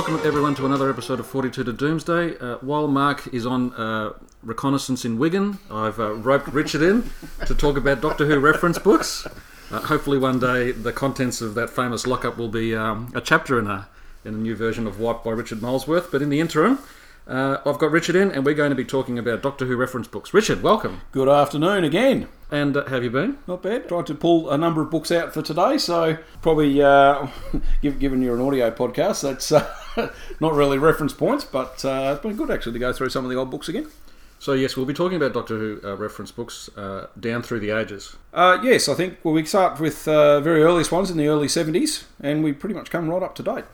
welcome everyone to another episode of 42 to Doomsday. Uh, while Mark is on uh, reconnaissance in Wigan, I've uh, roped Richard in to talk about Doctor Who reference books. Uh, hopefully, one day the contents of that famous lockup will be um, a chapter in a, in a new version of Wipe by Richard Molesworth. But in the interim, uh, I've got Richard in, and we're going to be talking about Doctor Who reference books. Richard, welcome. Good afternoon again. And uh, have you been? Not bad. Tried to pull a number of books out for today, so probably, uh, given you're an audio podcast, that's uh, not really reference points, but uh, it's been good actually to go through some of the old books again. So, yes, we'll be talking about Doctor Who uh, reference books uh, down through the ages. Uh, yes, I think well, we start with uh, very earliest ones in the early 70s, and we pretty much come right up to date.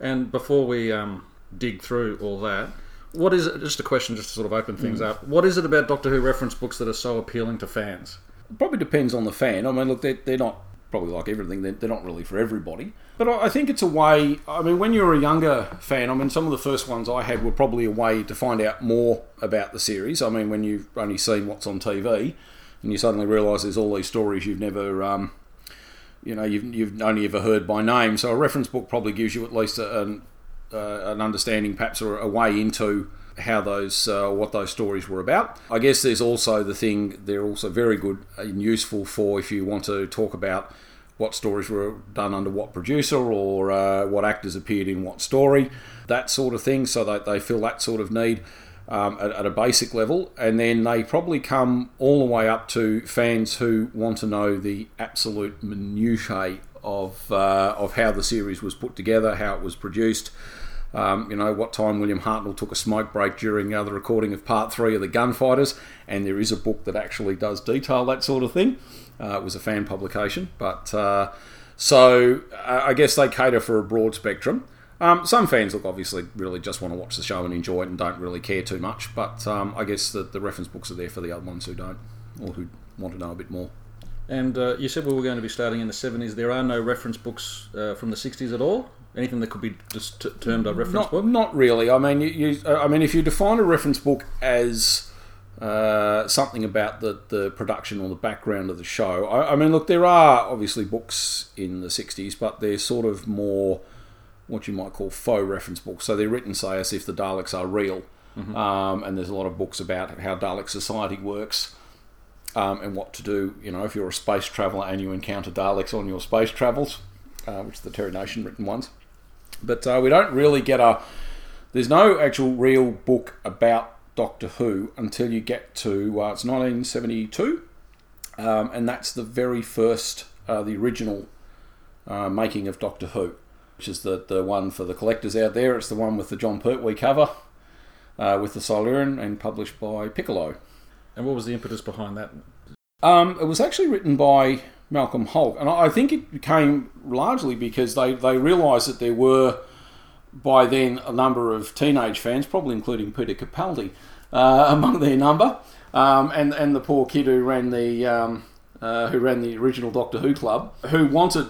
And before we um, dig through all that, what is it? Just a question, just to sort of open things up. What is it about Doctor Who reference books that are so appealing to fans? It probably depends on the fan. I mean, look, they're, they're not probably like everything. They're, they're not really for everybody. But I I think it's a way. I mean, when you're a younger fan, I mean, some of the first ones I had were probably a way to find out more about the series. I mean, when you've only seen what's on TV, and you suddenly realise there's all these stories you've never, um, you know, you've, you've only ever heard by name. So a reference book probably gives you at least a, an, uh, an understanding, perhaps, or a way into how those uh, what those stories were about. I guess there's also the thing they're also very good and useful for if you want to talk about what stories were done under what producer or uh, what actors appeared in what story, that sort of thing. So that they fill that sort of need. Um, at, at a basic level, and then they probably come all the way up to fans who want to know the absolute minutiae of uh, of how the series was put together, how it was produced, um, you know, what time William Hartnell took a smoke break during uh, the recording of part three of The Gunfighters, and there is a book that actually does detail that sort of thing. Uh, it was a fan publication, but uh, so uh, I guess they cater for a broad spectrum. Um, some fans, look, obviously, really just want to watch the show and enjoy it and don't really care too much, but um, I guess the, the reference books are there for the other ones who don't or who want to know a bit more. And uh, you said we were going to be starting in the 70s. There are no reference books uh, from the 60s at all? Anything that could be just t- termed a reference not, book? Not really. I mean, you, you, I mean, if you define a reference book as uh, something about the, the production or the background of the show, I, I mean, look, there are obviously books in the 60s, but they're sort of more what you might call faux reference books. So they're written, say, as if the Daleks are real. Um, and there's a lot of books about how Dalek society works. Um, and what to do, you know, if you're a space traveller and you encounter Daleks on your space travels, uh, which are the Terry Nation written ones. But uh, we don't really get a. There's no actual real book about Doctor Who until you get to uh, it's 1972, um, and that's the very first, uh, the original uh, making of Doctor Who, which is the the one for the collectors out there. It's the one with the Jon Pertwee cover, uh, with the Silurian, and published by Piccolo. And what was the impetus behind that? Um, it was actually written by Malcolm Hulke, and I I think it came largely because they, they realised that there were, by then, a number of teenage fans, probably including Peter Capaldi, uh, among their number, um, and and the poor kid who ran the um, uh, who ran the original Doctor Who club, who wanted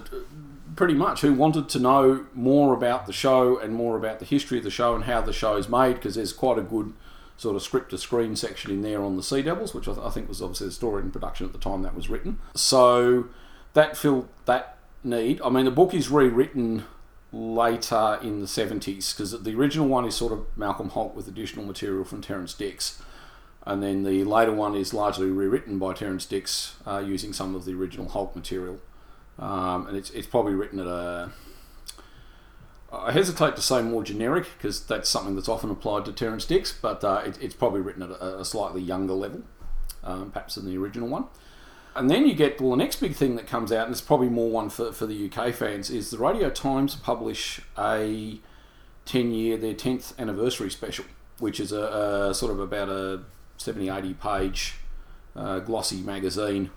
pretty much who wanted to know more about the show and more about the history of the show and how the show is made because there's quite a good sort of script to screen section in there on the Sea Devils, which I, th- I think was obviously the story in production at the time that was written. So that filled that need. I mean, the book is rewritten later in the 70s because the original one is sort of Malcolm Hulke with additional material from Terrance Dicks. And then the later one is largely rewritten by Terrance Dicks uh, using some of the original Hulke material. Um, and it's, it's probably written at a. I hesitate to say more generic because that's something that's often applied to Terrance Dicks, but uh, it, it's probably written at a, a slightly younger level, um, perhaps than the original one. And then you get, well, the next big thing that comes out, and it's probably more one for, for the UK fans, is the Radio Times publish a 10 year, their 10th anniversary special, which is a, a sort of about a 70, 80 page uh, glossy magazine,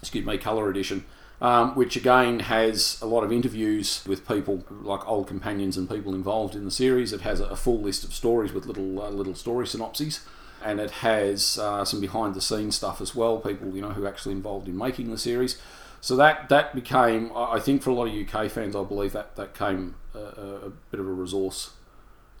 excuse me, colour edition, um, which again has a lot of interviews with people, like old companions and people involved in the series. It has a, full list of stories with little uh, little story synopses, and it has uh, some behind the scenes stuff as well. People you know who are actually involved in making the series. So that that became, I think, for a lot of UK fans, I believe that that came a, a bit of a resource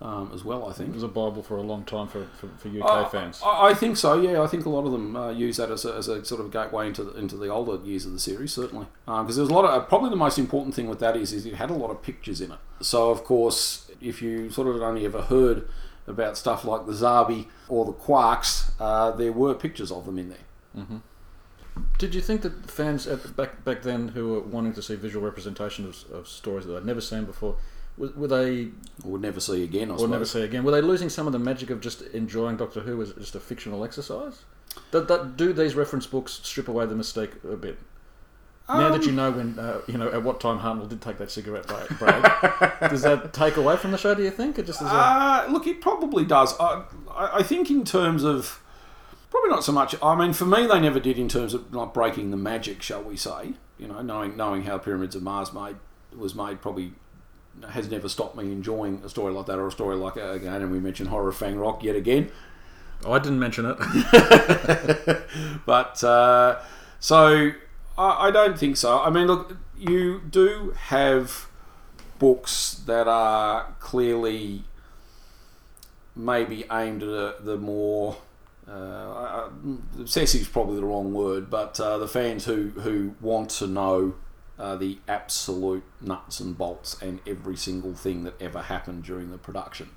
um, as well. I think It was a bible for a long time for, for, for UK I- fans. I, I think so. Yeah, I think a lot of them uh, use that as a, as a sort of gateway into the, into the older years of the series, certainly. Because there's a lot of probably the most important thing with that is is it had a lot of pictures in it. So of course, if you sort of only ever heard about stuff like the Zarbi or the Quarks, uh, there were pictures of them in there. Did you think that fans at, back back then who were wanting to see visual representation of, of stories that they'd never seen before, were, were they Or would never see again. I or suppose. never see again? Were they losing some of the magic of just enjoying Doctor Who as just a fictional exercise? That, that, do these reference books strip away the mistake a bit? now that you know when uh, you know at what time Hartnell did take that cigarette break, break does that take away from the show? Do you think? It just is a, Uh, look, it probably does. I, I I think in terms of probably not so much. I mean, for me, they never did in terms of not breaking the magic, shall we say? You know, knowing knowing how Pyramids of Mars made was made probably has never stopped me enjoying a story like that or a story like uh, again. And we mentioned Horror Fang Rock yet again. oh, I didn't mention it. But uh, so I, I don't think so. I mean, look, you do have books that are clearly maybe aimed at a, the more uh, uh, obsessive is probably the wrong word, but uh, the fans who who want to know. Uh, the absolute nuts and bolts and every single thing that ever happened during the production.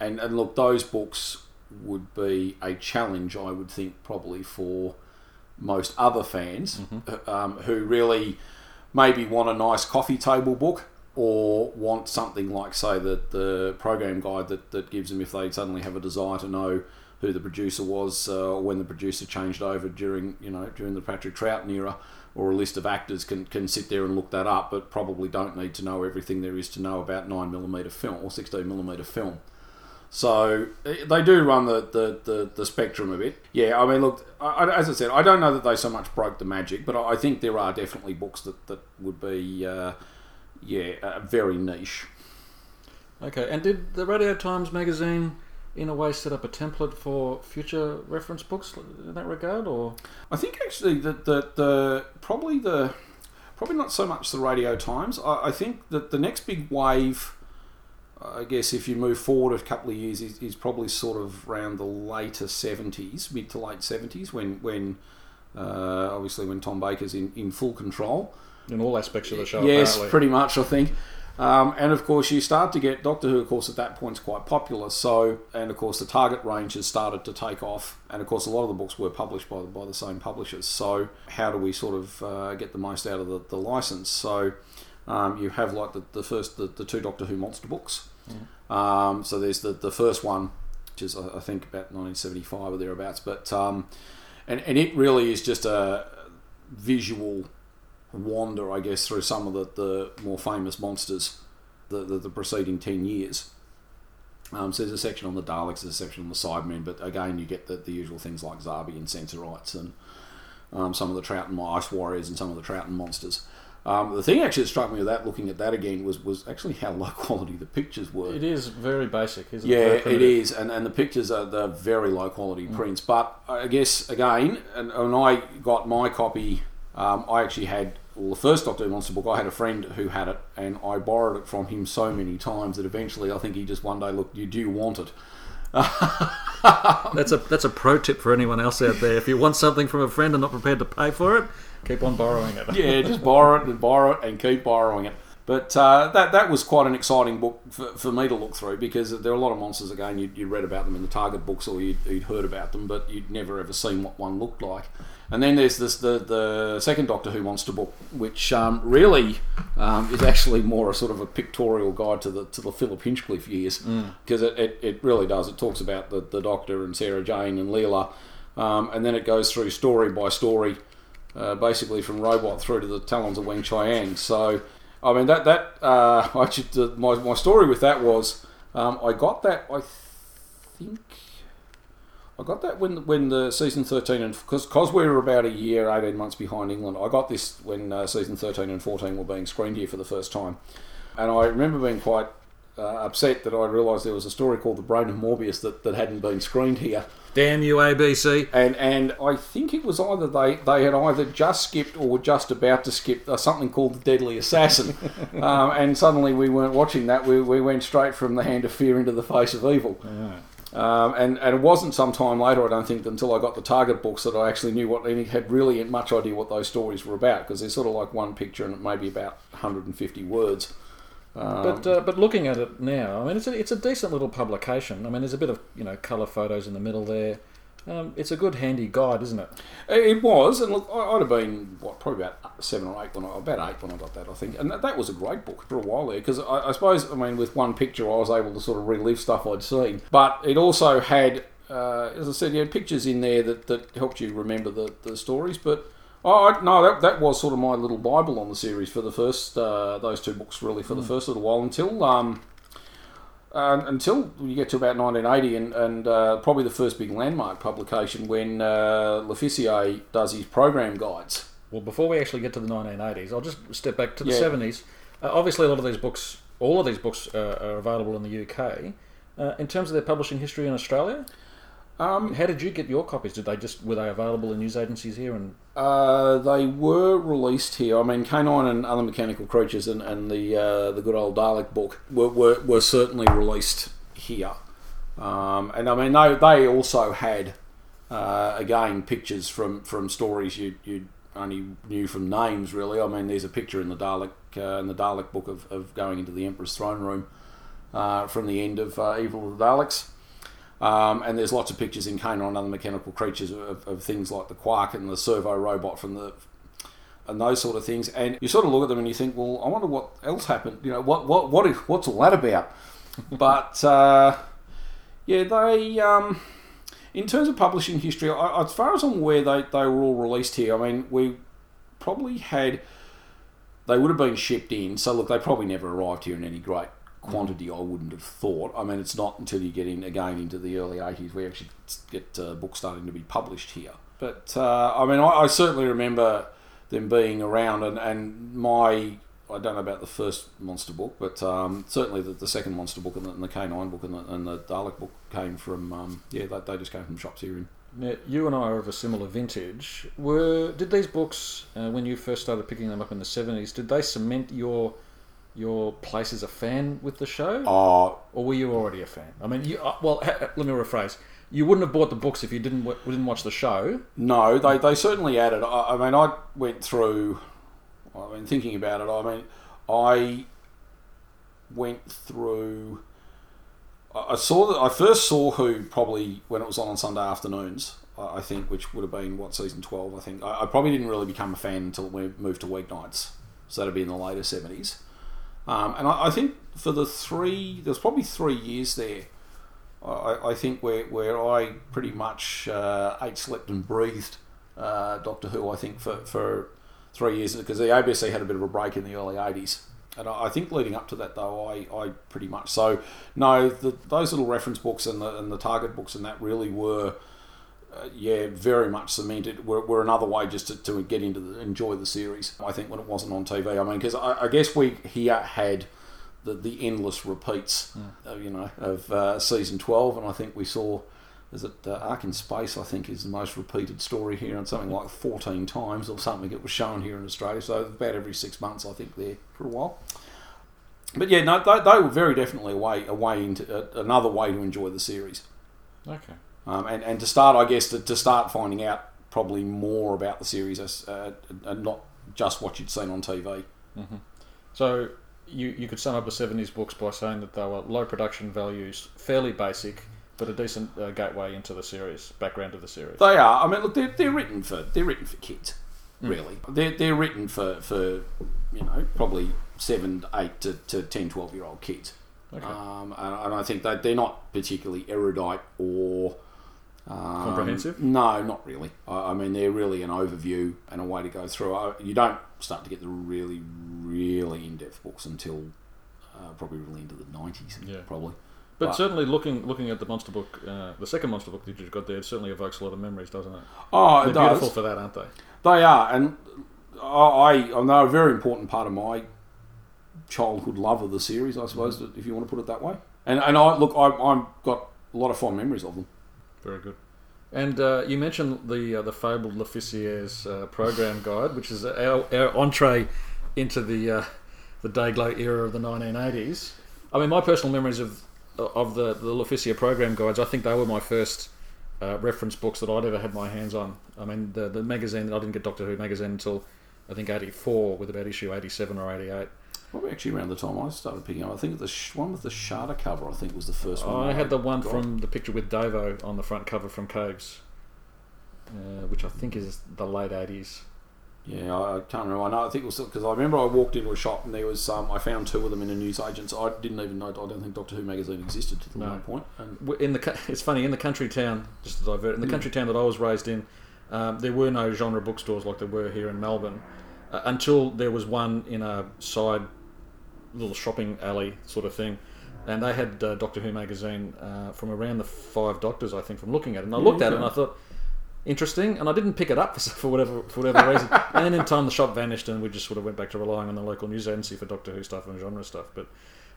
And, and look, those books would be a challenge, I would think, probably for most other fans um, who really maybe want a nice coffee table book or want something like, say, the, the program guide that, that gives them if they suddenly have a desire to know who the producer was uh, or when the producer changed over during, you know, during the Patrick Troughton era or a list of actors can, can sit there and look that up but probably don't need to know everything there is to know about 9mm film or 16mm film. So eh, they do run the, the, the, the spectrum a bit. Yeah, I mean, look, I, as I said, I don't know that they so much broke the magic, but I I think there are definitely books that, that would be, uh, yeah, uh, very niche. Okay, and did the Radio Times magazine, in a way, set up a template for future reference books in that regard, or I think actually that the, the probably the probably not so much the Radio Times. I, I think that the next big wave, I guess, if you move forward a couple of years, is, is probably sort of around the later seventies, mid to late seventies, when when uh, obviously when Tom Baker's in, in full control. in all aspects of the show? yes, apparently? pretty much, I think. Um, and of course, you start to get Doctor Who. Of course, at that point, is quite popular. So, and of course, the target range has started to take off. And of course, a lot of the books were published by by the same publishers. So, how do we sort of uh, get the most out of the, the license? So, um, you have like the, the first the, the two Doctor Who monster books. Um, so there's the the first one, which is I I think about 1975 or thereabouts. But um, and and it really is just a visual wander, I guess, through some of the, the more famous monsters the, the, the preceding 10 years. Um, so there's a section on the Daleks, there's a section on the Cybermen, but again, you get the, the usual things like Zarbi and Sensorites and um, some of the Troughton Ice Warriors and some of the Troughton monsters. Um, the thing actually that struck me with that, looking at that again, was, was actually how low quality the pictures were. It is very basic, isn't Yeah, it? Very it is, and, and the pictures are the very low quality prints. But I guess again, and when I got my copy, um, I actually had well, the first Doctor Who Monster book. I had a friend who had it, and I borrowed it from him so many times that eventually I think he just one day looked, "You do want it?" That's a that's a pro tip for anyone else out there. If you want something from a friend and not prepared to pay for it, keep on borrowing it. yeah, just borrow it and borrow it and keep borrowing it. But uh, that that was quite an exciting book for, for me to look through because there are a lot of monsters. Again, you you read about them in the Target books or you'd, you'd heard about them, but you'd never ever seen what one looked like. And then there's this the the second Doctor Who monster book, which um, really um, is actually more a sort of a pictorial guide to the to the Philip Hinchcliffe years because it, it, it really does. It talks about the, the Doctor and Sarah Jane and Leela, um, and then it goes through story by story uh, basically from Robot through to the talons of Weng Chiang. So, I mean that that uh, actually the, my my story with that was um, I got that I think I got that when when the season thirteen and because because we were about a year eighteen months behind England. I got this when uh, season thirteen and fourteen were being screened here for the first time, and I remember being quite uh, upset that I realised there was a story called The Brain of Morbius that, that hadn't been screened here. Damn you, ABC. And and I think it was either they, they had either just skipped or were just about to skip uh, something called The Deadly Assassin. um, and suddenly we weren't watching that. We, we went straight from the hand of fear into the face of evil. Um, and, and it wasn't some time later, I don't think, until I got the Target books that I actually knew what, and had really much idea what those stories were about, because they're sort of like one picture and it may be about 150 words. Um, But uh, but looking at it now, I mean, it's a, it's a decent little publication. I mean, there's a bit of you know colour photos in the middle there. Um, it's a good handy guide, isn't it? It was, and look, I'd have been what probably about seven or eight when I about eight when I got that, I think, and that, that was a great book for a while there because I, I suppose I mean with one picture I was able to sort of relive stuff I'd seen, but it also had, uh, as I said, you had pictures in there that, that helped you remember the, the stories, but. Oh I, no, that, that was sort of my little bible on the series for the first uh, those two books really for the first little while until um, uh, until you get to about 1980 and, and uh, probably the first big landmark publication when uh, Lofficier does his program guides. Well, before we actually get to the 1980s, I'll just step back to the Yeah. 70s. Uh, obviously, a lot of these books, all of these books, uh, are available in the UK. Uh, in terms of their publishing history in Australia, Um, how did you get your copies? Did they just were they available in news agencies here? And uh, they were released here. I mean, K9 and Other Mechanical Creatures and, and the uh, the good old Dalek book were, were, were certainly released here. Um, and I mean, they, they also had, uh, again, pictures from, from stories you, you only knew from names, really. I mean, there's a picture in the Dalek uh, in the Dalek book of, of going into the Emperor's throne room uh, from the end of uh, Evil of the Daleks. Um, and there's lots of pictures in K9 and other mechanical creatures of, of things like the Quark and the servo robot from the and those sort of things. And you sort of look at them and you think, well, I wonder what else happened. You know, what what what is what's all that about? but uh, yeah, they um, in terms of publishing history, I, as far as I'm aware, they they were all released here. I mean, we probably had they would have been shipped in. So look, they probably never arrived here in any great quantity. I wouldn't have thought. I mean, it's not until you get in again into the early '80s we actually get uh, books starting to be published here. But uh, I mean, I, I certainly remember them being around, and, and my I don't know about the first monster book, but um, certainly the, the second monster book and the, and the K9 book and the, and the Dalek book came from um, yeah they, they just came from shops here in now, you and I are of a similar vintage. Were did these books uh, when you first started picking them up in the 70s? Did they cement your your place as a fan with the show, Oh, or were you already a fan? I mean, you uh, well, ha- let me rephrase. You wouldn't have bought the books if you didn't w- didn't watch the show. No, they, they certainly added. I, I mean, I went through. I mean, thinking about it, I mean, I went through. I saw that. I first saw Who probably when it was on on Sunday afternoons. I I think, which would have been what season twelve. I think I, I probably didn't really become a fan until we moved to weeknights. So that'd be in the later seventies. Um, and I, I think for the three, there's probably three years there. I, I think where where I pretty much uh, ate, slept, and breathed uh, Doctor Who. I think for for three years because the ABC had a bit of a break in the early '80s, and I, think leading up to that though, I, I pretty much so no the, those little reference books and the and the target books and that really were. Uh, yeah, very much cemented. Were, were another way just to, to get into the, enjoy the series. I think when it wasn't on TV, I mean, because I, I guess we here had the, the endless repeats, uh, you know, of uh, season twelve, and I think we saw is it uh, Ark in Space? I think is the most repeated story here, and something like fourteen times or something. It was shown here in Australia, so about every six months, I think, there for a while. But yeah, no, they, they were very definitely a way, a way into uh, another way to enjoy the series, Okay. Um, and and to start, I guess, to, to start finding out probably more about the series, as, uh, and not just what you'd seen on TV. So you you could sum up the 70s books by saying that they were low production values, fairly basic, but a decent uh, gateway into the series, background of the series. They are. I mean, look, they're, they're written for they're written for kids, really. They're, they're written for, for you know probably seven, eight to, to 10, 12 year old kids. Okay. Um, and, and I think that they're not particularly erudite or um, Comprehensive? No, not really. I, I mean, they're really an overview and a way to go through. I, you don't start to get the really, really in depth books until uh, probably really into the nineties. Yeah. probably. But But- certainly, looking looking at the monster book, uh, the second monster book that you've got there, it certainly evokes a lot of memories, doesn't it? Oh, They're it does. beautiful for that, aren't they? They are, and I, I know a very important part of my childhood love of the series, I suppose, if you want to put it that way. And and I look, I, I've got a lot of fond memories of them. Very good. And uh, you mentioned the uh, the fabled Lofficier's uh, program guide, which is our, our entree into the uh, the Dayglow era of the 1980s. I mean, my personal memories of of the the Lofficier program guides, I think they were my first uh, reference books that I'd ever had my hands on. I mean, the the magazine that I didn't get Doctor Who magazine until I think 84 with about issue 87 or 88. Probably actually around the time I started picking up. I think the sh- one with the Shada cover, I think, was the first one. I had the one got. from the picture with Davo on the front cover from Caves, uh, which I think is the late 80s. Yeah, I can't remember. I know. I think it was because I remember I walked into a shop and there was um, I found two of them in a newsagent's. I didn't even know. I don't think Doctor Who magazine existed to no. that point. And in the it's funny in the country town. Just to divert in the mm. country town that I was raised in, um, there were no genre bookstores like there were here in Melbourne uh, until there was one in a side little shopping alley sort of thing. And they had uh, Doctor Who magazine uh, from around the Five Doctors, I think, from looking at it. And I looked at it and I thought, interesting, and I didn't pick it up for, for whatever for whatever reason. and in time, the shop vanished, and we just sort of went back to relying on the local news agency for Doctor Who stuff and genre stuff. But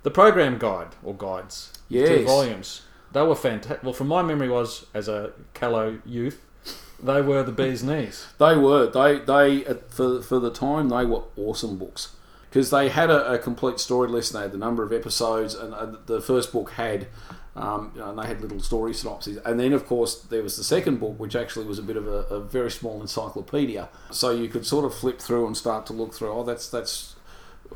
the program guide or guides, yes. two volumes, they were fantastic. Well, from my memory, was as a callow youth, they were the bee's knees. They were. They they for for the time they were awesome books because they had a, a, complete story list. They had the number of episodes, and uh, the first book had, um, you know, and they had little story synopses. And then, of course, there was the second book, which actually was a bit of a, a, very small encyclopedia. So you could sort of flip through and start to look through. Oh, that's that's,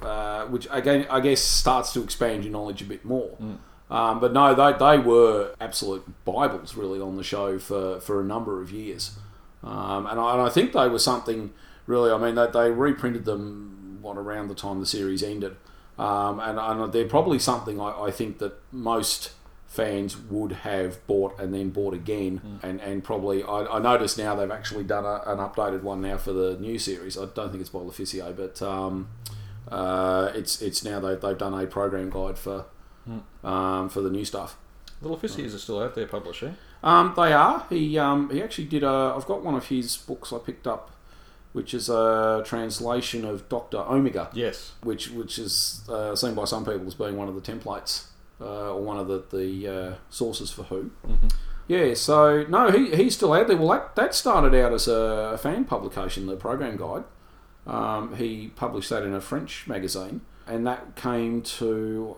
uh, which again I guess starts to expand your knowledge a bit more. Mm. Um, but no, they, they were absolute bibles really on the show for, for a number of years. Um, and, I, and I think they were something really, I mean, they, they reprinted them what around the time the series ended, um, and, and, they're probably something I, I, think that most fans would have bought and then bought again, mm. and and probably I, I noticed now they've actually done a, an updated one now for the new series. I don't think it's by Lofficier, but um, uh, it's it's now they, they've done a program guide for mm. um, for the new stuff. The Lofficiers are still out there publishing. Um, they are. He um, he actually did a. I've got one of his books I picked up which is a translation of Doctor Omega. Yes. Which which is uh, seen by some people as being one of the templates uh, or one of the the uh, sources for Who. Mm-hmm. Yeah. So no, he he's still out there. Well, that that started out as a fan publication, the program guide. Um, he published that in a French magazine, and that came to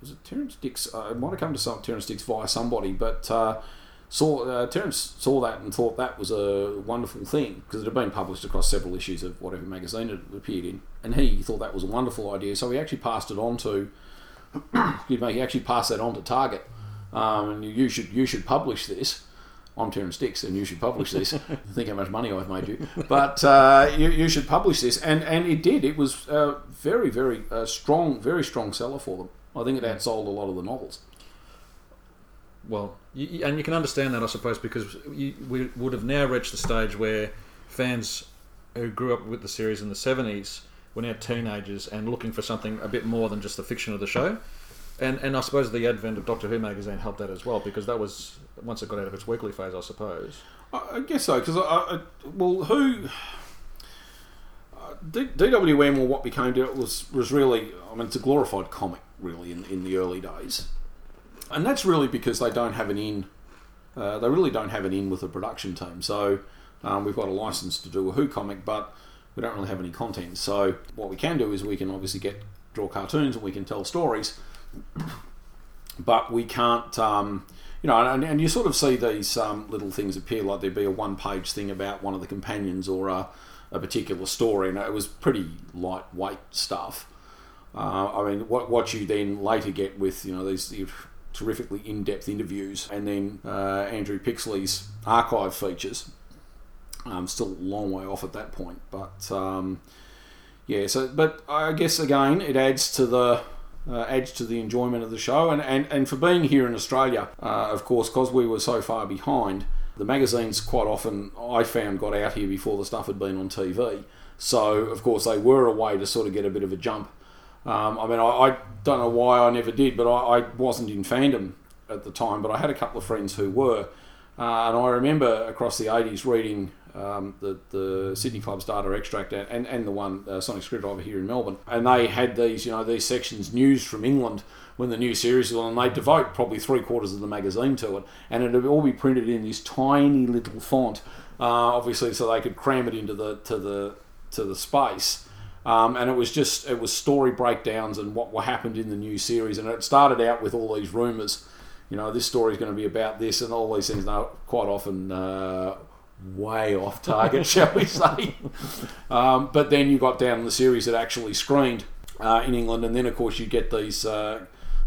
was it Terrance Dicks? Uh, it might have come to some Terrance Dicks via somebody, but uh, saw uh, Terrance saw that and thought that was a wonderful thing because it had been published across several issues of whatever magazine it appeared in, and he thought that was a wonderful idea. So he actually passed it on to, excuse me, he actually passed that on to Target, um, and you should you should publish this. I'm Terrance Dicks, and you should publish this. Think how much money I've made you, but uh, you, you should publish this, and and it did. It was a very very uh, strong, very strong seller for them. I think it outsold a lot of the novels well, you, and you can understand that, I suppose, because you, we would have now reached the stage where fans who grew up with the series in the 70s were now teenagers and looking for something a bit more than just the fiction of the show. And, and I suppose the advent of Doctor Who magazine helped that as well because that was once it got out of its weekly phase, I suppose. I, guess so because I, I, well, who uh, DWM or what became it was was really I mean it's a glorified comic really in in the early days and that's really because they don't have an in. Uh, they really don't have an in with the production team. So um, we've got a license to do a Who comic, but we don't really have any content. So what we can do is we can obviously get draw cartoons and we can tell stories, but we can't. Um, you know, and, and, you sort of see these um, little things appear, like there'd be a one-page thing about one of the companions or a, a particular story, and it was pretty lightweight stuff. Uh, I mean, what what you then later get with you know these terrifically in-depth interviews, and then uh, Andrew Pixley's archive features. Um, still a long way off at that point, but um, yeah. So, but I guess again, it adds to the uh, adds to the enjoyment of the show, and and, and for being here in Australia, uh, of course, because we were so far behind. The magazines quite often I found got out here before the stuff had been on TV. So, of course, they were a way to sort of get a bit of a jump um, I mean, I, I, don't know why I never did, but I, I, wasn't in fandom at the time. But I had a couple of friends who were, Uh, and I remember across the 80s reading um, the, the Sydney Club's data extract and, and, and the one, uh, Sonic Screwdriver here in Melbourne. And they had these, you know, these sections news from England when the new series was on, and they devote probably three quarters of the magazine to it. And it would all be printed in this tiny little font, uh, obviously, so they could cram it into the to the to the space. Um, and it was just it was story breakdowns and what, what happened in the new series. And it started out with all these rumours. You know, this story is going to be about this and all these things. Now, quite often, uh, way off target, shall we say. Um, but then you got down the series that actually screened uh, in England, and then of course you get these. Uh,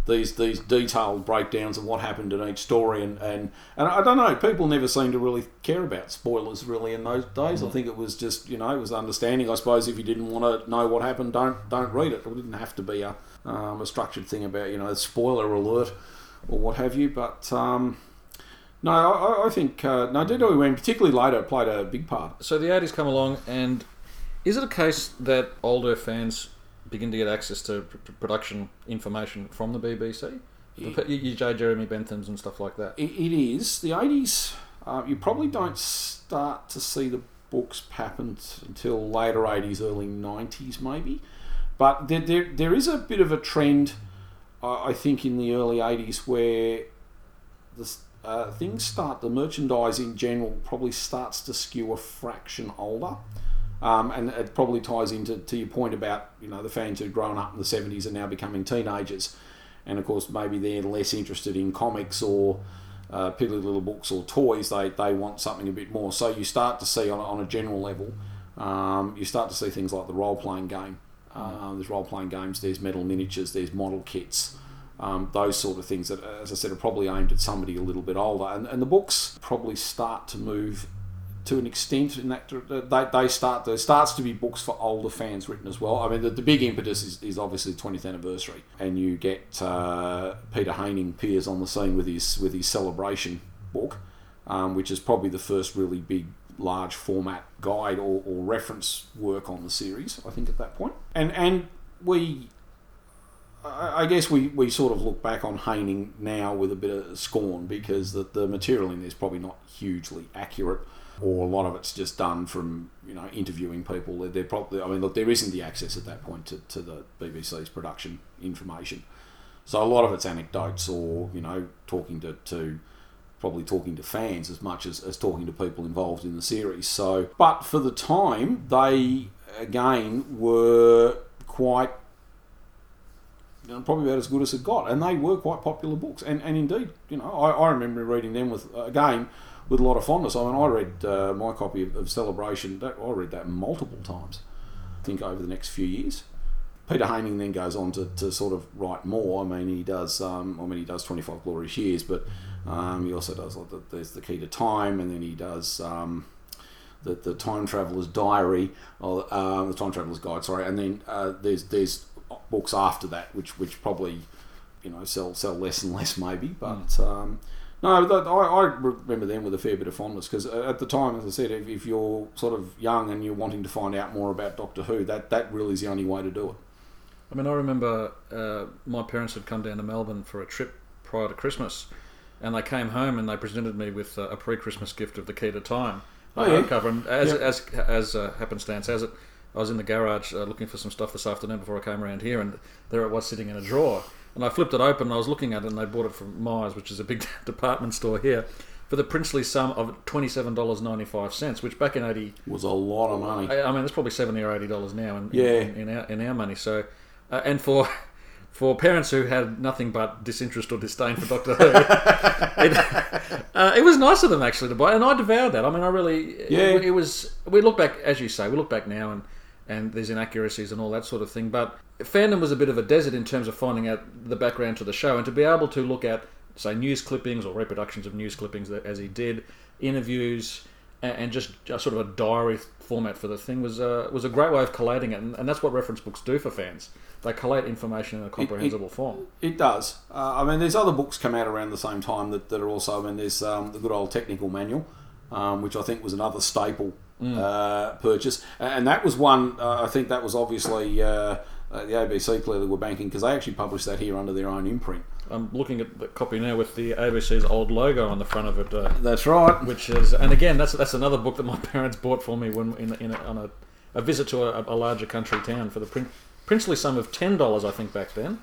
these, these detailed breakdowns of what happened in each story and, and, and I don't know people never seem to really care about spoilers really in those days. I think it was just you know it was understanding I suppose if you didn't want to know what happened don't don't read it. It didn't have to be a, um, a structured thing about you know spoiler alert or what have you but um, no, I, I think uh, no, Dido when particularly later played a big part. So the 80s come along, and is it a case that older fans begin to get access to pr- production information from the BBC? It, you J. Jeremy Bentham's and stuff like that. it, it is the eighties. Uh, you probably don't start to see the books happen until later eighties, early nineties, maybe. But there, there, there is a bit of a trend, uh, I think, in the early eighties where the uh, things start, the merchandise in general probably starts to skew a fraction older. Um, and it probably ties into to your point about you know the fans who've grown up in the 70s are now becoming teenagers. And of course, maybe they're less interested in comics or uh, piddly little books or toys. They, they want something a bit more. So you start to see on, on a general level, um, you start to see things like the role playing game. Uh, there's role playing games, there's metal miniatures, there's model kits um, those sort of things that, as I said, are probably aimed at somebody a little bit older. And, and the books probably start to move to an extent in that they, they start there starts to be books for older fans written as well. I mean, the, the big impetus is, is obviously the 20th anniversary, and you get uh, Peter Haining appears on the scene with his with his celebration book, um, which is probably the first really big large format guide or, or reference work on the series. I think at that point, and and we I I guess we, we sort of look back on Haining now with a bit of scorn because the, the material in there is probably not hugely accurate, or a lot of it's just done from you know interviewing people. They're, probably I mean look there isn't the access at that point to, to the BBC's production information, so a lot of it's anecdotes or you know talking to, to probably talking to fans as much as, as talking to people involved in the series. So, but for the time they again were quite you know, probably about as good as it got. And they were quite popular books. And, and indeed, you know, I, I remember reading them with, again, with a lot of fondness. I mean, I read uh, my copy of, of Celebration, that, I read that multiple times, I think, over the next few years. Peter Haining then goes on to, to sort of write more. I mean, he does. Um, I mean, he does Twenty Five Glorious Years, but um, he also does like the, there's the Key to Time, and then he does um, the the Time Traveler's Diary, or uh, the Time Traveler's Guide. Sorry, and then uh, there's there's books after that, which which probably you know sell sell less and less maybe, but. Um, no, I, I remember them with a fair bit of fondness because at the time, as I said, if, if you're sort of young and you're wanting to find out more about Doctor Who, that, that really is the only way to do it. I mean, I remember uh, my parents had come down to Melbourne for a trip prior to Christmas, and they came home and they presented me with a pre-Christmas gift of the Key to Time Oh, yeah. hardcover. And as Yeah. as as uh, happenstance has it, I was in the garage uh, looking for some stuff this afternoon before I came around here, and there it was sitting in a drawer. And I flipped it open, and I was looking at it, and they bought it from Myers, which is a big department store here, for the princely sum of twenty-seven dollars ninety-five cents, which back in eighty was a lot of money. I, I mean, it's probably seventy or eighty dollars now in, Yeah. in, in our in our money. So, uh, and for for parents who had nothing but disinterest or disdain for Doctor Who, it, uh, it was nice of them actually to buy, and I devoured that. I mean, I really, Yeah. it, it was. We look back, as you say, we look back now and. And there's inaccuracies and all that sort of thing, but fandom was a bit of a desert in terms of finding out the background to the show, and to be able to look at, say, news clippings or reproductions of news clippings as he did, interviews, and, just, sort of a diary format for the thing was uh, was a great way of collating it, and, that's what reference books do for fans. They collate information in a comprehensible form. It does. Uh, I mean, there's other books come out around the same time that, that are also. I mean, there's um, the good old technical manual, um, which I think was another staple uh, purchase, and that was one. Uh, I think that was obviously uh, uh, the ABC clearly were banking because they actually published that here under their own imprint. I'm looking at the copy now with the ABC's old logo on the front of it, uh, That's right. which is, and again, that's that's another book that my parents bought for me when in, in a, on a, a visit to a, a larger country town for the prin- princely sum of ten dollars, I think back then.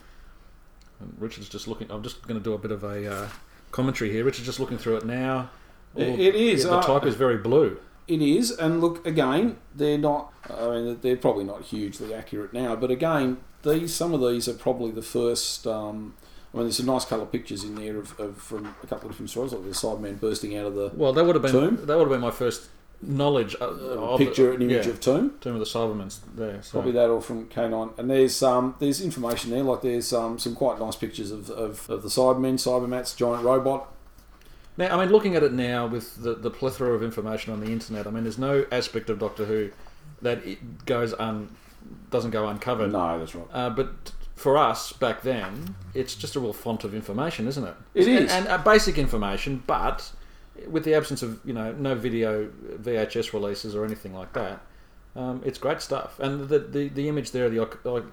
And Richard's just looking. I'm just going to do a bit of a uh, commentary here. Richard's just looking through it now. It- it is, Yeah, the uh, type is very blue. It is, and look again, they're not. I mean, they're probably not hugely accurate now, but again, these some of these are probably the first. Um, I mean, there's some nice colour pictures in there of, of from a couple of different stories, like the Cyberman bursting out of the Well, that would have been Tomb? that would have been my first knowledge uh, of picture, an image yeah, of Tomb. Tomb of the Cybermen's there. So. Probably that or from K9. And there's um, there's information there, like there's um, some quite nice pictures of, of, of the Cybermen, Cybermats, giant robot. Now, I mean, looking at it now with the, the plethora of information on the internet, I mean, there's no aspect of Doctor Who that it goes un doesn't go uncovered. No, that's right. Uh, but for us back then, it's just a real font of information, isn't it? It is. and, and uh, basic information, but with the absence of you know no video VHS releases or anything like that, um, it's great stuff. And the the, the image there, the ic-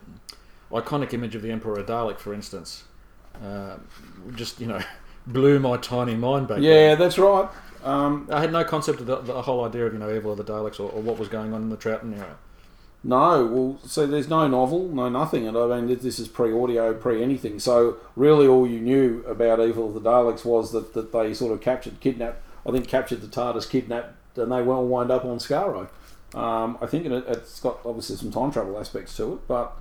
iconic image of the Emperor Dalek, for instance, uh, just you know blew my tiny mind back. then. Yeah, that's right. Um, I had no concept of the, the whole idea of you know Evil of the Daleks or, or what was going on in the Troughton era. No, well, so there's no novel, no nothing, and I mean this is pre-audio, pre-anything. So really, all you knew about Evil of the Daleks was that, that they sort of captured, kidnapped. I think captured the TARDIS, kidnapped, and they all wind up on Skaro. Um, I think it, it's got obviously some time travel aspects to it, but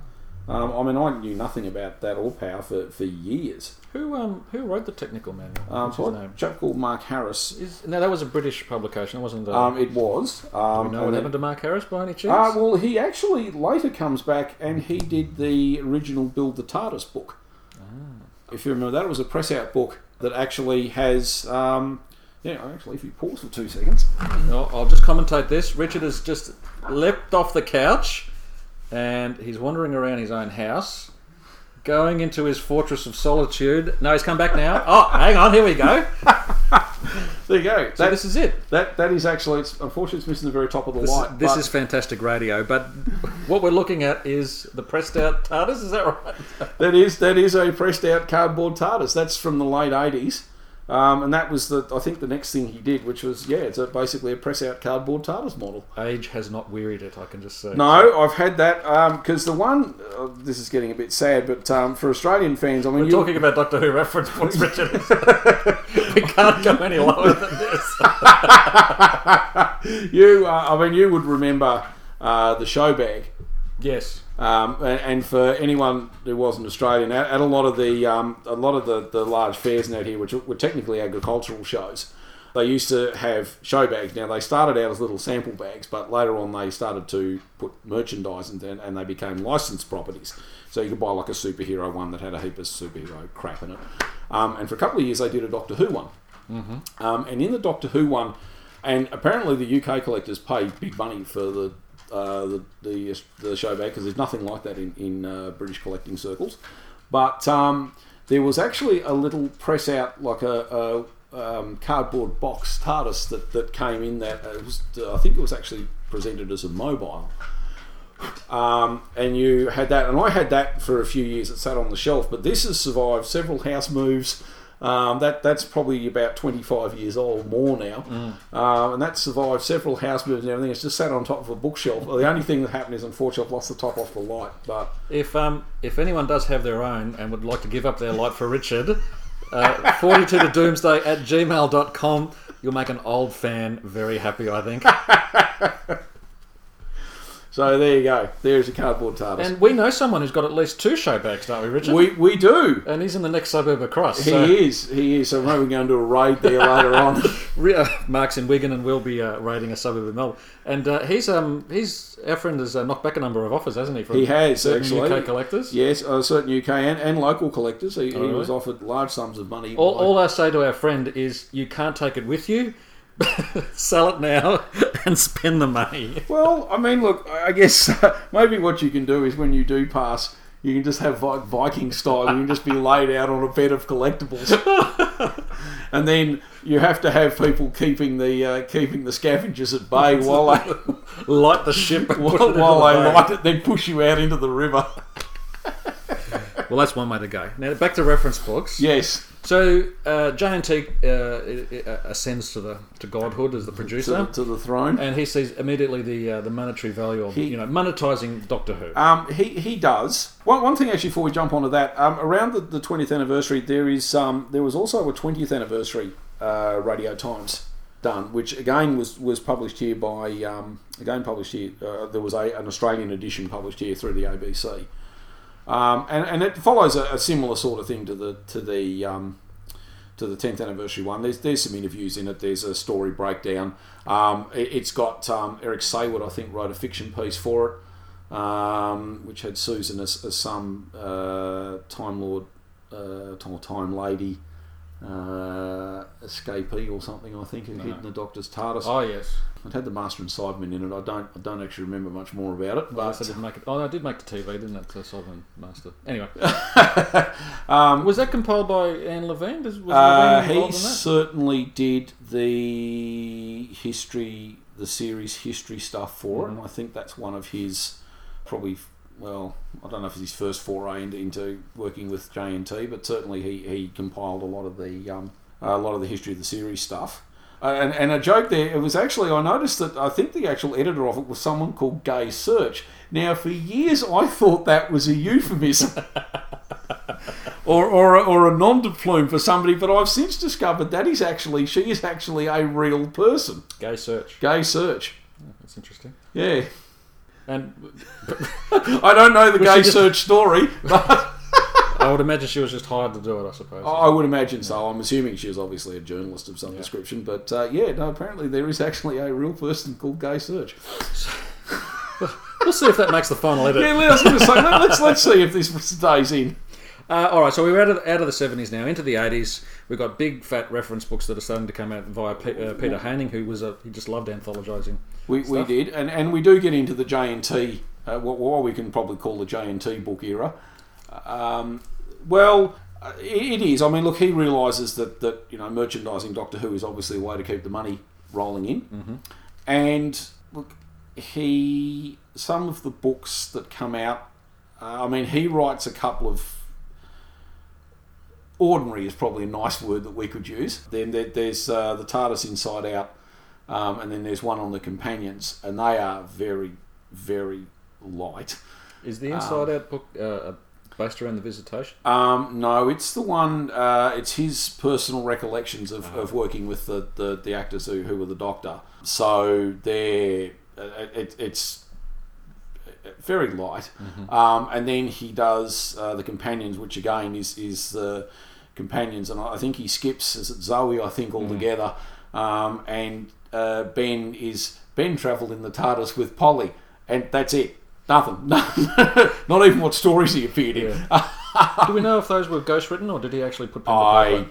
um, I mean I knew nothing about that or power for, for years. Who um who wrote the technical manual? Um, What's his name? chap called Mark Harris. Is, no, that was a British publication. It wasn't. A, Um, it was. Um, do you know what and then- happened to Mark Harris by any chance? Uh, well, he actually later comes back and he did the original Build the TARDIS book. If you remember that, it was a press out book that actually has. Um, yeah, actually, if you pause for two seconds. I'll, I'll just commentate this. Richard has just leapt off the couch, and he's wandering around his own house, going into his fortress of solitude. No, he's come back now. Oh, hang on, here we go. There you go. So That, this is it. that, that is actually, it's, unfortunately, it's missing the very top of the This, light. this but- is fantastic radio, but what we're looking at is the pressed out TARDIS. Is that right? That is that is a pressed out cardboard TARDIS. That's from the late eighties, um, and that was the I think the next thing he did, which was yeah, it's a, basically a press out cardboard TARDIS model. Age has not wearied it. I can just say. No, I've had that because the one uh, this is getting a bit sad, but um, for Australian fans, I mean, We're talking about Doctor Who reference books, Richard. we can't go any lower than this. you uh, I mean, you would remember uh, the show bag. Yes. Um, and, and for anyone who wasn't Australian, at, at a lot of the um, a lot of the, the large fairs out here, which were technically agricultural shows, they used to have show bags. Now they started out as little sample bags, but later on they started to put merchandise in there, and they became licensed properties. So you could buy like a superhero one that had a heap of superhero crap in it. Um, and for a couple of years they did a Doctor Who one. Um, and in the Doctor Who one, and apparently the UK collectors pay big money for the uh, the, the the show bag because there's nothing like that in in uh, British collecting circles. But um, there was actually a little press out, like a, a um, cardboard box TARDIS that, that came in that uh, was I think it was actually presented as a mobile. Um, and you had that, and I had that for a few years. It sat on the shelf, but this has survived several house moves. Um, that that's probably about twenty five years old, more now, uh, and that survived several house moves and everything. It's just sat on top of a bookshelf. The only thing that happened is, unfortunately, I've lost the top off the light. But If um if anyone does have their own and would like to give up their light for Richard, uh, 42 to doomsday at gmail.com. You'll make an old fan very happy, I think. so there you go. There's a cardboard TARDIS. And we know someone who's got at least two show bags, don't we, Richard? we we do. and he's in the next suburb across. He so is. He is. So maybe we're going to do a raid there later on. Uh, Mark's in Wigan and we'll be uh, raiding a suburb of Melbourne. And uh, he's um he's our friend has uh, knocked back a number of offers, hasn't he? From He has, certain actually. UK collectors. Yes, uh, certain UK and, and local collectors. He, he really? was offered large sums of money. All, all I say to our friend is, you can't take it with you. Sell it now and spend the money. Well, I mean, look, I guess maybe what you can do is when you do pass, you can just have like Viking style. You can just be laid out on a bed of collectibles, and then you have to have people keeping the uh, keeping the scavengers at bay while they Light the ship while, while they light it, then push you out into the river. Well, that's one way to go. Now back to reference books. Yes. So uh, JNT uh, it- it, uh, ascends to the to godhood as the To producer, the, to the throne. and he sees immediately the uh, the monetary value of He- you know monetizing Doctor Who. Um, he, he does. One, one thing actually before we jump onto that, um, around the, the 20th anniversary, there is um, there was also a 20th anniversary uh, Radio Times done, which again was, was published here by um, again published here. Uh, there was a, an Australian edition published here through the ABC, um, and, and it follows a, a similar sort of thing to the to the um, to the 10th anniversary one. There's there's some interviews in it. There's a story breakdown. Um, it, has got um, Eric Saward, I think, wrote a fiction piece for it, um, which had Susan as, as some uh, Time Lord, uh, or Time Lady uh, escapee or something. I think, who hid in the Doctor's TARDIS. oh yes, It had the Master and Sidemen in it. I don't I don't actually remember much more about it. well, But I did make it. Oh, I did make the TV, didn't it? The Master. Anyway, um, was that compiled by Ian Levine? Was, was Uh, Levine he certainly did the history, the series history stuff for it, and I think that's one of his probably. Well, I don't know if it's his first foray into, into working with J and T, but certainly he, he compiled a lot of the um, a lot of the history of the series stuff. Uh, and, and a joke there, it was actually, I noticed that I think the actual editor of it was someone called Gay Search. Now, for years, I thought that was a euphemism or, or, a, or a nom de plume for somebody, but I've since discovered that is actually, she is actually a real person. Gay Search. Gay Search. That's interesting. Yeah. And I don't know the Gay Search story, but I would imagine she was just hired to do it. I suppose. I would imagine so. I'm assuming she is obviously a journalist of some description, but uh, yeah, no, apparently there is actually a real person called Gay Search. We'll see if that makes the final edit. Yeah, I was going to say, let, let's, let's see if this stays in. Uh, all right, so we're out of, out of the 70s now, into the 80s. We've got big fat reference books that are starting to come out via Pe- uh, Peter Haining, who was a, he just loved anthologising. We, we did, and, and we do get into the J and T, uh, what, what we can probably call the J and T book era. Um, well, uh, it, is. I mean, look, he realises that that you know merchandising Doctor Who is obviously a way to keep the money rolling in, Mm-hmm. and look, he some of the books that come out. Uh, I mean, he writes a couple of. Ordinary is probably a nice word that we could use. Then there, there's uh, the TARDIS Inside Out, um, and then there's one on the companions, and they are very, very light. Is the Inside Out book uh, based around the visitation? Um, no, it's the one. Uh, it's his personal recollections of, of working with the, the, the actors who, who were the Doctor. So they're uh, it, it's very light. Um, and then he does uh, the companions, which again is is the companions, and I think he skips is it Zoe? I think altogether. Um, and uh, Ben is Ben travelled in the TARDIS with Polly, and that's it. Nothing. Not even what stories he appeared in. Do we know if those were ghostwritten or did he actually put pen to I paper?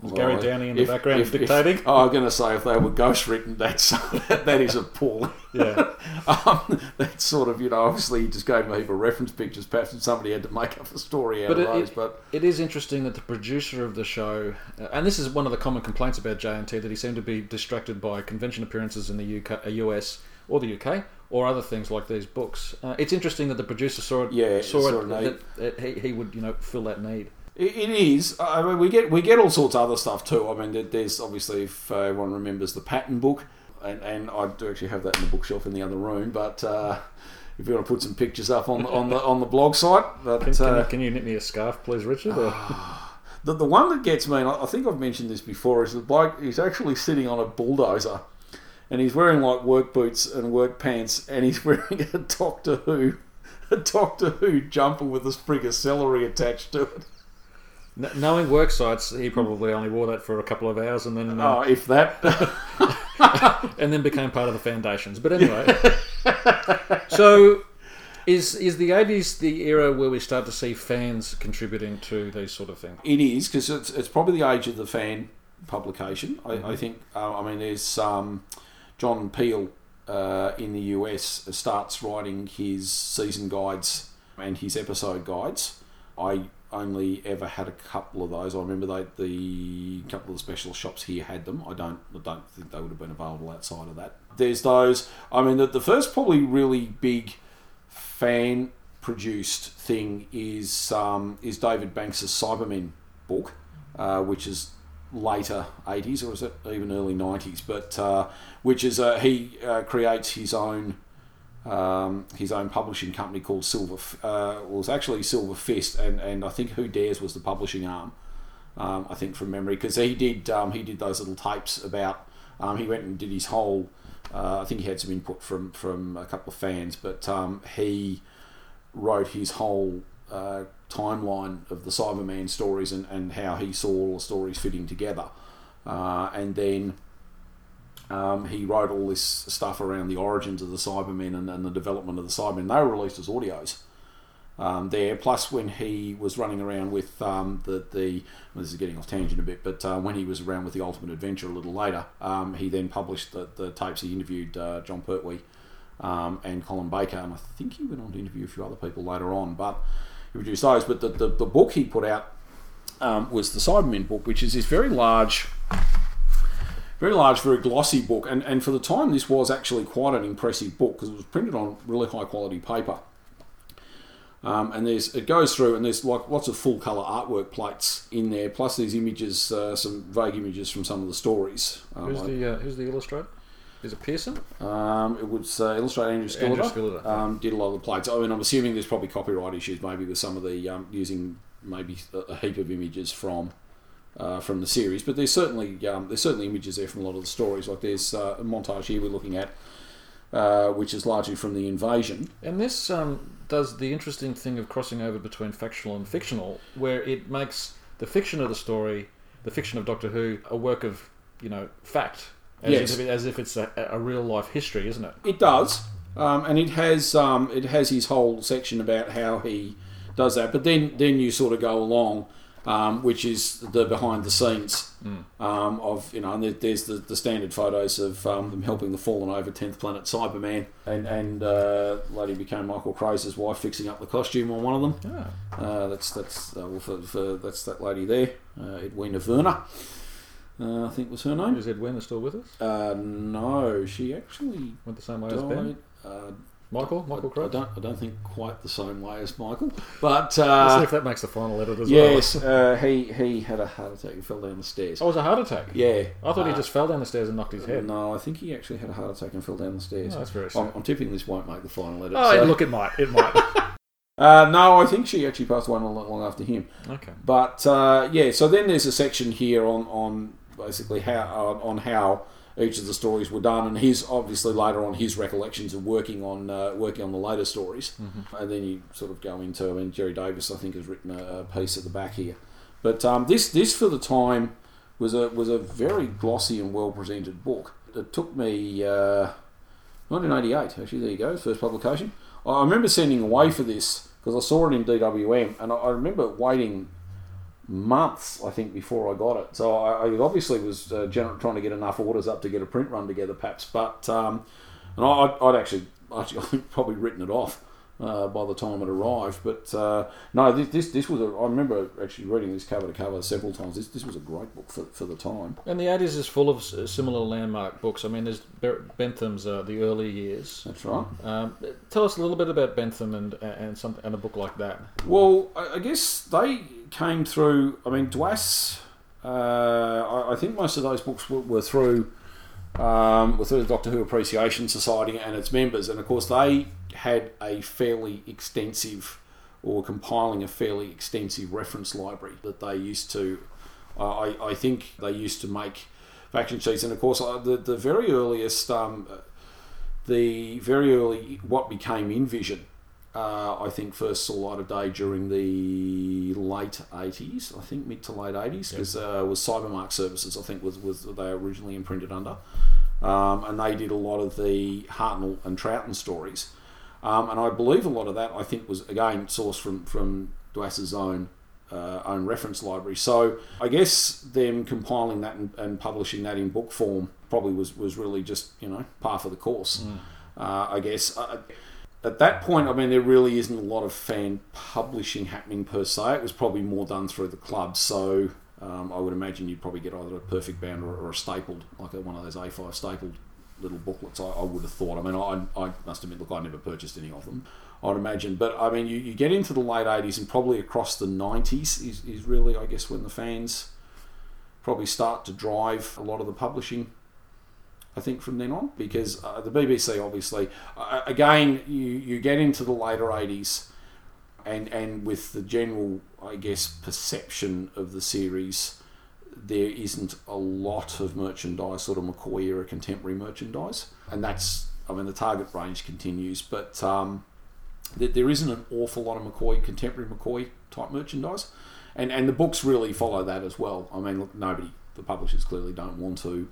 Was Gary Downie in the background if- if- dictating? oh, I'm going to say if they were ghostwritten, that's that is appalling. yeah. Um, that's sort of you know obviously he just gave me a heap of reference pictures. Perhaps somebody had to make up a story out But of it, those. it, but it is interesting that the producer of the show, uh, and this is one of the common complaints about JNT, that he seemed to be distracted by convention appearances in the UK, uh, US or the UK, or other things like these books. Uh, it's interesting that the producer saw it, Yeah, saw, saw it, that, that he, he would you know fill that need. It, it is. I mean, we get we get all sorts of other stuff too. I mean, there's obviously if uh, everyone remembers the pattern book, and, and I do actually have that in the bookshelf in the other room. But uh, if you want to put some pictures up on the on the on the blog site, but Can, can, uh, you, can you knit me a scarf, please, Richard? Or? The, the one that gets me, and I I think I've mentioned this before, is the bloke. is actually sitting on a bulldozer, and he's wearing like work boots and work pants, and he's wearing a Doctor Who, a Doctor Who jumper with a sprig of celery attached to it. Knowing work sites, he probably only wore that for a couple of hours and then uh, Oh, if that. and then became part of the foundations. But anyway, so is is the eighties the era where we start to see fans contributing to these sort of things? It is because it's, it's probably the age of the fan publication. I, I think. Uh, I mean, there's um, John Peel uh, in the US starts writing his season guides and his episode guides. I only ever had a couple of those. I remember they, the couple of the special shops here had them. I don't. I don't think they would have been available outside of that. There's those. I mean, the, the first probably really big fan produced thing is um, is David Banks' Cybermen book, uh, which is later 80s or is it even early 90s but uh, which is uh, he uh, creates his own um, his own publishing company called Silver uh, well, was actually Silver Fist and, and I think Who Dares was the publishing arm um, I think from memory because he did um, he did those little tapes about um, he went and did his whole uh, I think he had some input from from a couple of fans but um, he wrote his whole timeline of the Cyberman stories and, and how he saw all the stories fitting together. Uh, and then um, he wrote all this stuff around the origins of the Cybermen and, and the development of the Cybermen. They were released as audios. Um, there. Plus, when he was running around with um, the the well, this is getting off tangent a bit, but uh, when he was around with the Ultimate Adventure a little later, um, he then published the, the tapes. He interviewed uh, Jon Pertwee um, and Colin Baker, and I think he went on to interview a few other people later on. But he produced those. But the, the, the book he put out um, was the Cybermen book, which is this very large, very large, very glossy book. And, and for the time, this was actually quite an impressive book because it was printed on really high quality paper. Um, and there's it goes through and there's like lots of full color artwork plates in there, plus these images, uh, some vague images from some of the stories. Um, Who's the uh, Who's the illustrator? Is it Pearson? um, it would uh, illustrate Andrew Skilliter. Andrew Skilliter. Um, did a lot of the plates. I mean, I'm assuming there's probably copyright issues, maybe with some of the um, using maybe a, a heap of images from uh, from the series. But there's certainly um, there's certainly images there from a lot of the stories. Like there's uh, a montage here we're looking at, uh, which is largely from the invasion. And this um, does the interesting thing of crossing over between factual and fictional, where it makes the fiction of the story, the fiction of Doctor Who, a work of you know fact, as, Yes. if, it, as if it's a, a real life history, isn't it? It does, um, and it has um, it has his whole section about how he does that. But then then you sort of go along, um, which is the behind the scenes um, of you know, and there- there's the, the standard photos of um, them helping the fallen over tenth planet Cyberman, and and uh, lady became Michael Craze's wife fixing up the costume on one of them. Yeah. Uh, that's that's uh, well, for, for, that's that lady there, uh, Edwina Werner. Uh, I think was her name. Is Edwina still with us? Uh, no, she actually Went the same way as Ben? Uh, Michael? Michael I Crowe? don't, I don't think quite the same way as Michael, but Let's see uh, if that makes the final edit as yes, uh, he he had a heart attack and fell down the stairs. well. Oh, it was a heart attack? Yeah, I thought he uh, just fell down the stairs and knocked his head. No, I think he actually had a heart attack and fell down the stairs. Oh, that's very I'm. I'm tipping this won't make the final edit. Oh, so- look, it might. It might. Uh, no, I think she actually passed away not long long after him. okay. But uh, yeah, so then there's a section here on on basically how on, on how each of the stories were done, and his obviously later on his recollections of working on uh, working on the later stories, and then you sort of go into. I mean, Gerry Davis I think has written a, a piece at the back here, but um, this this for the time was a was a very glossy and well presented book. It took me. Uh, 1988, actually, there you go, first publication. I remember sending away for this because I saw it in DWM, and I, I remember waiting months, I think, before I got it. So I, I obviously was uh, gener- trying to get enough orders up to get a print run together, perhaps. But um, and I, I'd, I'd actually, actually probably written it off uh, by the time it arrived. But uh, no, this, this this was a. I remember actually reading this cover to cover several times. This this was a great book for, for the time. And the 80s is full of similar landmark books. I mean, there's Bentham's uh, The Early Years. That's right. Um, tell us a little bit about Bentham and and some and a book like that. Well, I I guess they came through. I mean, Dwas. Uh, I, I think most of those books were, were through um, were through the Doctor Who Appreciation Society and its members, and of course they had a fairly extensive, or compiling a fairly extensive reference library that they used to. I, I think they used to make faction sheets, and of course uh, the the very earliest. Um, the very early what became InVision uh, I think first saw light of day during the late 80s, I think mid to late 80s, because uh, was Cybermark Services, I think was, was they originally imprinted under. Um, and they did a lot of the Hartnell and Troughton stories. Um, and I believe a lot of that, I think, was again sourced from, from Dwass's own uh, own reference library. So I guess them compiling that and, and publishing that in book form probably was, was really just, you know, par for the course, uh, I guess. At that point, I mean, there really isn't a lot of fan publishing happening per se. It was probably more done through the club. So um, I would imagine you'd probably get either a perfect bound or, or a stapled, like a, one of those A5 stapled little booklets. I, I would have thought. I mean, I, I must admit, look, I never purchased any of them. I'd imagine, but I mean, you, you get into the late '80s and probably across the '90s is, is really, I guess, when the fans probably start to drive a lot of the publishing. I think from then on, because uh, the BBC obviously, uh, again, you you get into the later '80s, and and with the general, I guess, perception of the series there isn't a lot of merchandise, sort of McCoy era contemporary merchandise, and that's I mean the target range continues, but um, there isn't an awful lot of McCoy contemporary McCoy type merchandise, and and the books really follow that as well. I mean, look, nobody the publishers clearly don't want to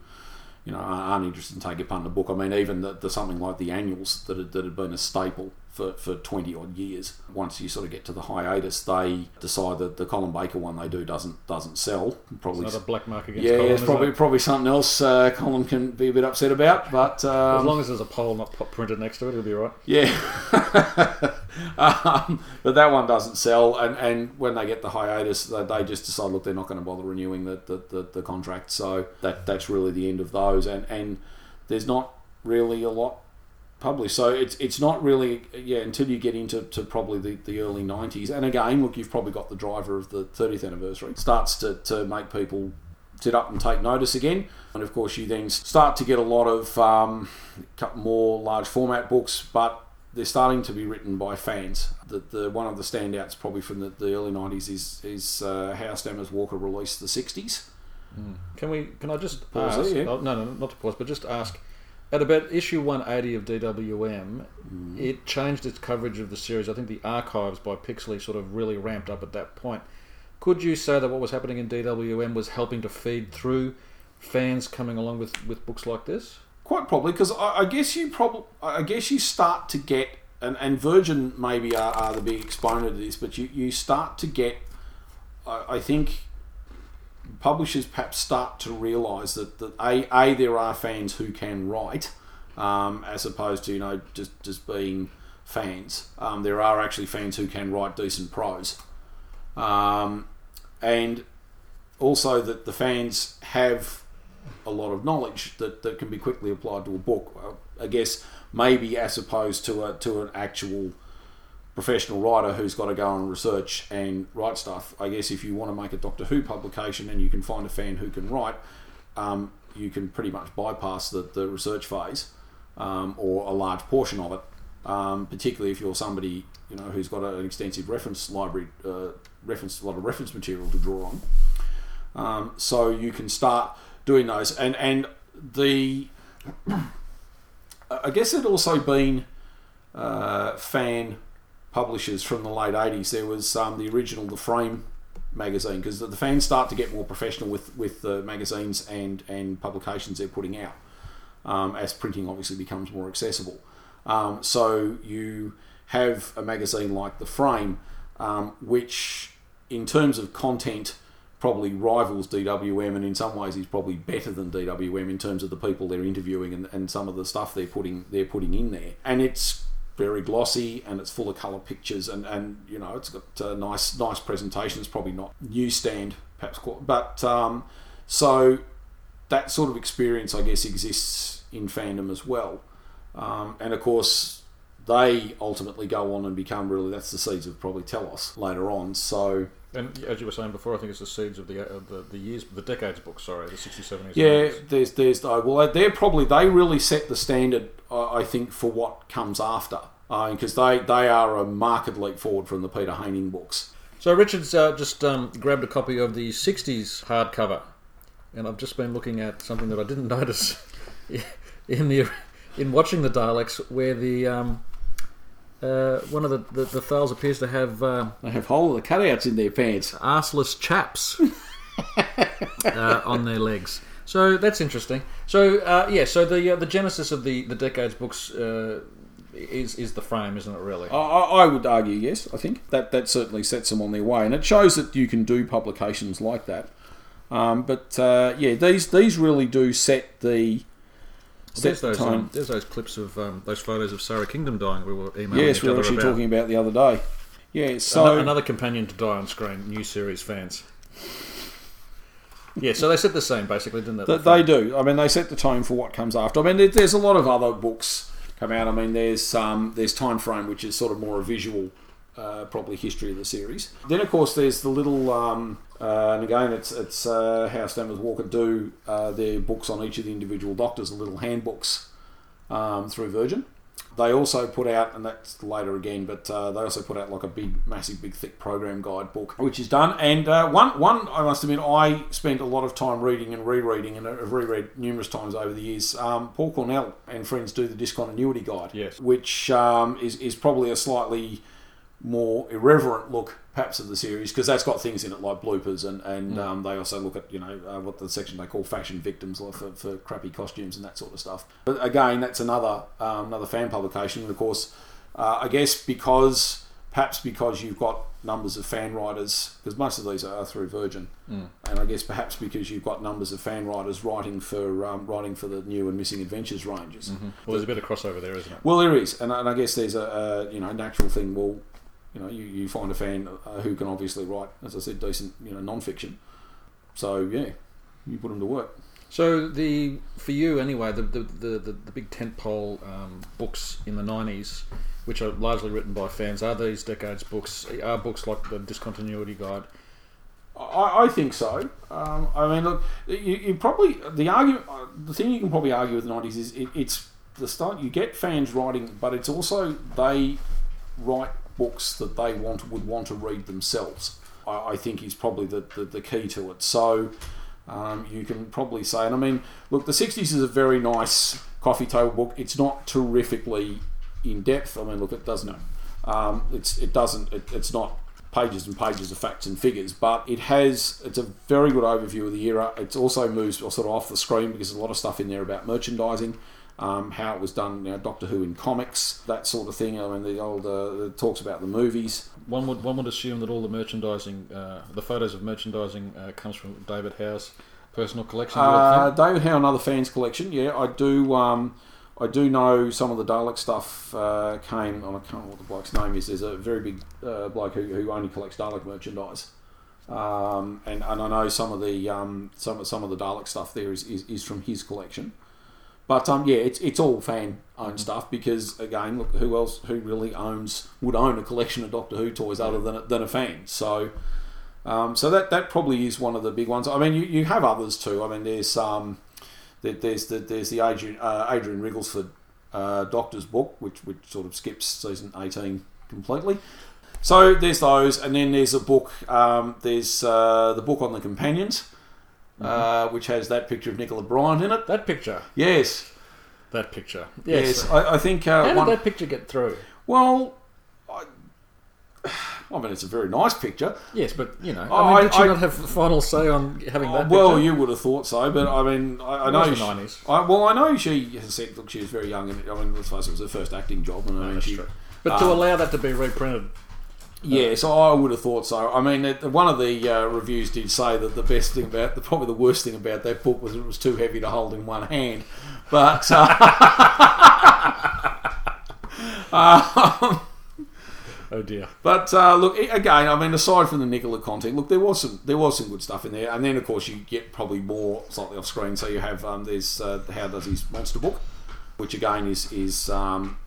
you know, aren't interested in taking part in the book. I mean, even the, the something like the annuals that had, that had been a staple for, for 20 odd years. Once you sort of get to the hiatus, they decide that the Colin Baker one they do doesn't doesn't sell. Probably another black mark against yeah, Colin, it's probably it? probably something else uh, Colin can be a bit upset about. But um, as long as there's a poll not printed next to it, it'll be right. Yeah, um, but that one doesn't sell, and, and when they get the hiatus, they, they just decide look they're not going to bother renewing the, the, the, the contract. So that that's really the end of those, and and there's not really a lot published. So it's it's not really yeah until you get into to probably the, the early '90s. And again, look, you've probably got the driver of the 30th anniversary. It starts to, to make people sit up and take notice again. And of course, you then start to get a lot of um, more large format books, but they're starting to be written by fans. The, the one of the standouts probably from the, the early '90s is is uh, Howe Stammers Walker released the '60s. Mm. Can we? Can I just pause? Ask, yeah. oh, no, no, not to pause, but just ask at about issue 180 of DWM, mm. it changed its coverage of the series. I think the archives by Pixley sort of really ramped up at that point. Could you say that what was happening in DWM was helping to feed through fans coming along with, with books like this? Quite probably, because I, I, guess you probably, I guess you start to get, and, and Virgin maybe are, are the big exponent of this, but you, you start to get, I, I think, publishers perhaps start to realise that, that a, a there are fans who can write, um, as opposed to you know just just being fans. Um, there are actually fans who can write decent prose, um, and also that the fans have a lot of knowledge that, that can be quickly applied to a book. I guess maybe as opposed to a to an actual professional writer who's got to go and research and write stuff. I guess if you want to make a Doctor Who publication and you can find a fan who can write, um, you can pretty much bypass the, the research phase um, or a large portion of it. Um, particularly if you're somebody you know who's got an extensive reference library, uh, reference a lot of reference material to draw on. Um, so you can start doing those, and and the I guess it also been uh, fan publishers from the late 80s. There was um, the original The Frame magazine because the, the, fans start to get more professional with, with the magazines and, and publications they're putting out um, as printing obviously becomes more accessible. Um, so you have a magazine like The Frame, um, which in terms of content probably rivals DWM and in some ways is probably better than DWM in terms of the people they're interviewing and, and some of the stuff they're putting they're putting in there. And it's very glossy and it's full of color pictures and, and you know it's got a nice nice presentation. It's probably not newsstand perhaps, but um, so that sort of experience I guess exists in fandom as well. Um, and of course they ultimately go on and become really that's the seeds of probably Telos later on. So and as you were saying before, I think it's the seeds of the uh, the, the years, the decades book. Sorry, the 60s, 70s. Yeah, there's there's uh, well, they're probably they really set the standard. Uh, I think for what comes after, because uh, they they are a marked leap forward from the Peter Haining books. So Richard's uh, just um, grabbed a copy of the 60s hardcover, and I've just been looking at something that I didn't notice in the in watching the Daleks, where the um, uh, one of the, the, the Thals appears to have. Uh, they have hole the cutouts in their pants. Arseless chaps uh, on their legs. So that's interesting. So uh, yeah, so the uh, the genesis of the the decades books uh, is is the frame, isn't it? Really, I, I would argue yes. I think that that certainly sets them on their way, and it shows that you can do publications like that. Um, but yeah, these these really do set the well, there's those um, there's those clips of um, those photos of Sara Kingdom dying. We were emailing yes, we were actually about. talking about the other day. Yeah, so another companion to die on screen. New series fans. Yeah, so they said the same basically, didn't they? Th- they do. I mean, they set the tone for what comes after. I mean, there, there's a lot of other books come out. I mean, there's um, there's Time Frame, which is sort of more a visual, uh, probably history of the series. Then, of course, there's the little. Um, uh, and again, it's it's uh, Howe Stammers Walker do uh, their books on each of the individual doctors, the little handbooks um, through Virgin. They also put out, and that's later again, but uh, they also put out like a big, massive, big, thick program guide book, which is done. And uh, one, one, I must admit, I spent a lot of time reading and rereading, and I've reread numerous times over the years. Um, Paul Cornell and friends do the discontinuity guide, Yes. which um, is is probably a slightly more irreverent look perhaps of the series because that's got things in it like bloopers and and um, they also look at you know uh, what the section they call fashion victims like for, for crappy costumes and that sort of stuff. But again that's another um, another fan publication. And of course uh, I guess because perhaps because you've got numbers of fan writers because most of these are through Virgin. And I guess perhaps because you've got numbers of fan writers writing for um, writing for the new and missing adventures ranges. Well, there's a bit of crossover there, isn't it? well, there is, and, and I guess there's a, a you know natural thing. Well, you know, you, you find a fan uh, who can obviously write, as I said, decent you know non-fiction. So yeah, you put them to work. So the for you anyway, the the, the, the, the big tentpole um, books in the nineties, which are largely written by fans, are these decades books? Are books like the Discontinuity Guide? I, I think so. Um, I mean, look, you, you probably the argument, uh, the thing you can probably argue with the nineties is it, it's the start. You get fans writing, but it's also they write books that they want would want to read themselves. I, I think is probably the, the, the key to it. So um, you can probably say, and I mean, look, the '60s is a very nice coffee table book. It's not terrifically in depth. I mean, look, it doesn't. Um, it's it doesn't. It, it's not pages and pages of facts and figures, but it has. It's a very good overview of the era. It also moves sort of off the screen because there's a lot of stuff in there about merchandising. Um, how it was done, you know, Doctor Who in comics, that sort of thing. I mean, the old uh, talks about the movies. One would one would assume that all the merchandising, uh, the photos of merchandising, uh, comes from David Howe's personal collection. Uh. David Howe, another fans collection. Yeah, I do. Um, I do know some of the Dalek stuff uh, came. I can't remember what the bloke's name is. There's a very big uh, bloke who, who only collects Dalek merchandise, um, and and I know some of the um, some some of the Dalek stuff there is, is, is from his collection. But um, yeah, it's it's all fan owned stuff because again, look, who else who really owns would own a collection of Doctor Who toys other than a, than a fan? So. Um, so that, that probably is one of the big ones. I mean, you, you have others too. I mean, there's um, there, there's the there's the Adrian uh, Adrian Rigelsford uh, Doctor's book, which which sort of skips season eighteen completely. So there's those, and then there's a book. Um, there's uh, the book on the companions, uh, which has that picture of Nicola Bryant in it. that picture, Yes, that picture. yes. Yes. I, I think uh, How did one, that picture get through? well. I, I mean, it's a very nice picture. Yes, but you know, Oh, I mean, I- did she I- not have the final say on having that? well, picture? you would have thought so, but I mean, I, I know. was the she- 90s. I, well, I know she has said, look, she was very young, and I mean, let's face it, it was her first acting job, and I mean, That's she, true. But to um, allow that to be reprinted, yeah, so I would have thought so. I mean, it, one of the uh, reviews did say that the best thing about, the probably the worst thing about that book was it was too heavy to hold in one hand, but. Uh, oh dear. But uh, look again. I mean, aside from the Nicola content, look there was some there was some good stuff in there, and then of course you get probably more slightly off screen. So you have um, there's uh, how does his monster book, which again is is um,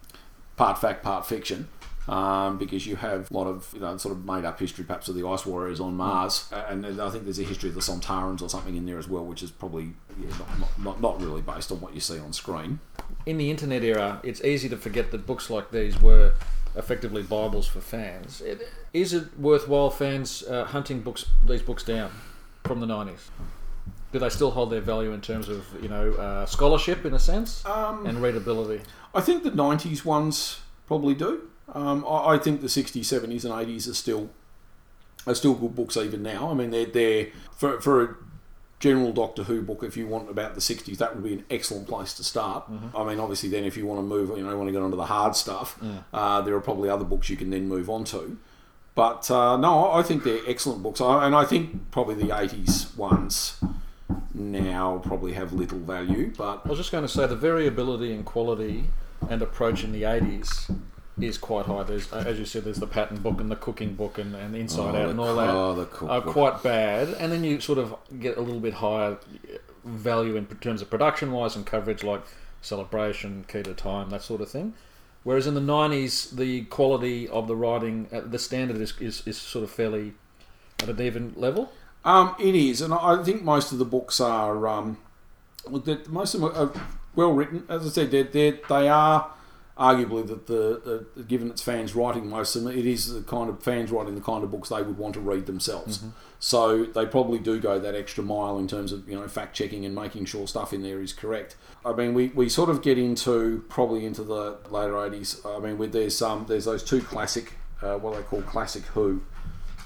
part fact, part fiction. Um, because you have a lot of you know sort of made up history, perhaps of the ice warriors on Mars, and I think there's a history of the Sontarans or something in there as well, which is probably yeah, not, not, not, not really based on what you see on screen. In the internet era, it's easy to forget that books like these were effectively bibles for fans. It, is it worthwhile fans uh, hunting books these books down from the nineties? Do they still hold their value in terms of you know uh, scholarship in a sense Um, and readability? I think the '90s ones probably do. Um, I, I think the '60s, '70s, and '80s are still are still good books even now. I mean, they're they're for for a general Doctor Who book. If you want about the '60s, that would be an excellent place to start. I mean, obviously, then if you want to move, you know, want to get onto the hard stuff, uh, there are probably other books you can then move on to. But uh, no, I think they're excellent books, I- and I think probably the '80s ones now probably have little value. But I was just going to say the variability in quality and approach in the 80s is quite high. There's, uh, as you said, there's the pattern book and the cooking book and, and Inside Oh, Out and all that oh, the are quite bad. And then you sort of get a little bit higher value in terms of production wise and coverage, like Celebration, Key to Time, that sort of thing. Whereas in the 90s, the quality of the writing, uh, the standard is, is, is sort of fairly at an even level. Um, it is, and I think most of the books are. Um, that most of them are well written. As I said, they're, they're, they are arguably that the, the given its fans writing most of them, it is the kind of fans writing the kind of books they would want to read themselves. So they probably do go that extra mile in terms of you know fact checking and making sure stuff in there is correct. I mean, we, we sort of get into probably into the later eighties. I mean, with there's um there's those two classic uh, what they call classic Who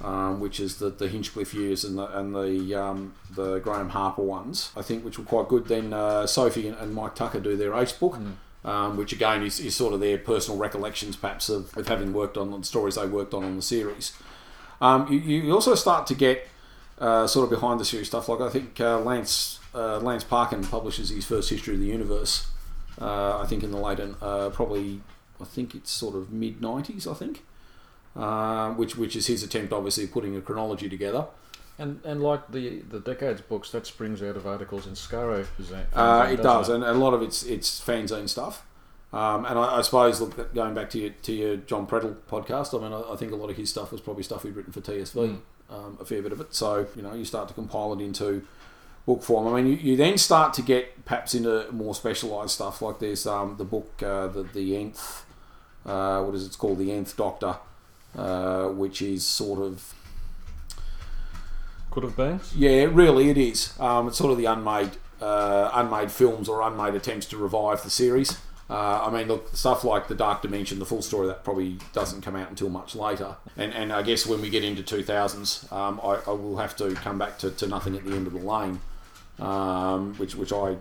um, which is the, the Hinchcliffe years and the and the um, the Graham Harper ones, I think, which were quite good. Then uh, Sophie and, and Mike Tucker do their Ace book, um, which again is, is sort of their personal recollections, perhaps, of, of having worked on the stories they worked on on the series. Um, you, you also start to get uh, sort of behind the series stuff. Like I think uh, Lance uh, Lance Parkin publishes his first history of the universe. Uh, I think in the late uh, probably I think it's sort of mid nineties. I think. Uh, which which is his attempt, obviously, putting a chronology together. And and like the, the Decades books, that springs out of articles in Skaro. that- Uh, it does, and a lot of it's it's fanzine stuff. Um, and I, I suppose, look, going back to your, to your Jon Preddle podcast, I mean, I, I think a lot of his stuff was probably stuff he'd written for TSV, um, a fair bit of it. So, you know, you start to compile it into book form. I mean, you, you then start to get perhaps into more specialised stuff, like there's um, the book, uh, the, the Nth, uh, what is it? It's called The Nth Doctor, uh, which is sort of Could have been. yeah, really, it is. Um, it's sort of the unmade, uh, unmade films or unmade attempts to revive the series. Uh, I mean, look, stuff like the Dark Dimension, the full story of that probably doesn't come out until much later. And and I guess when we get into two thousands, um, I, I will have to come back to, to Nothing at the End of the Lane, um, which which I.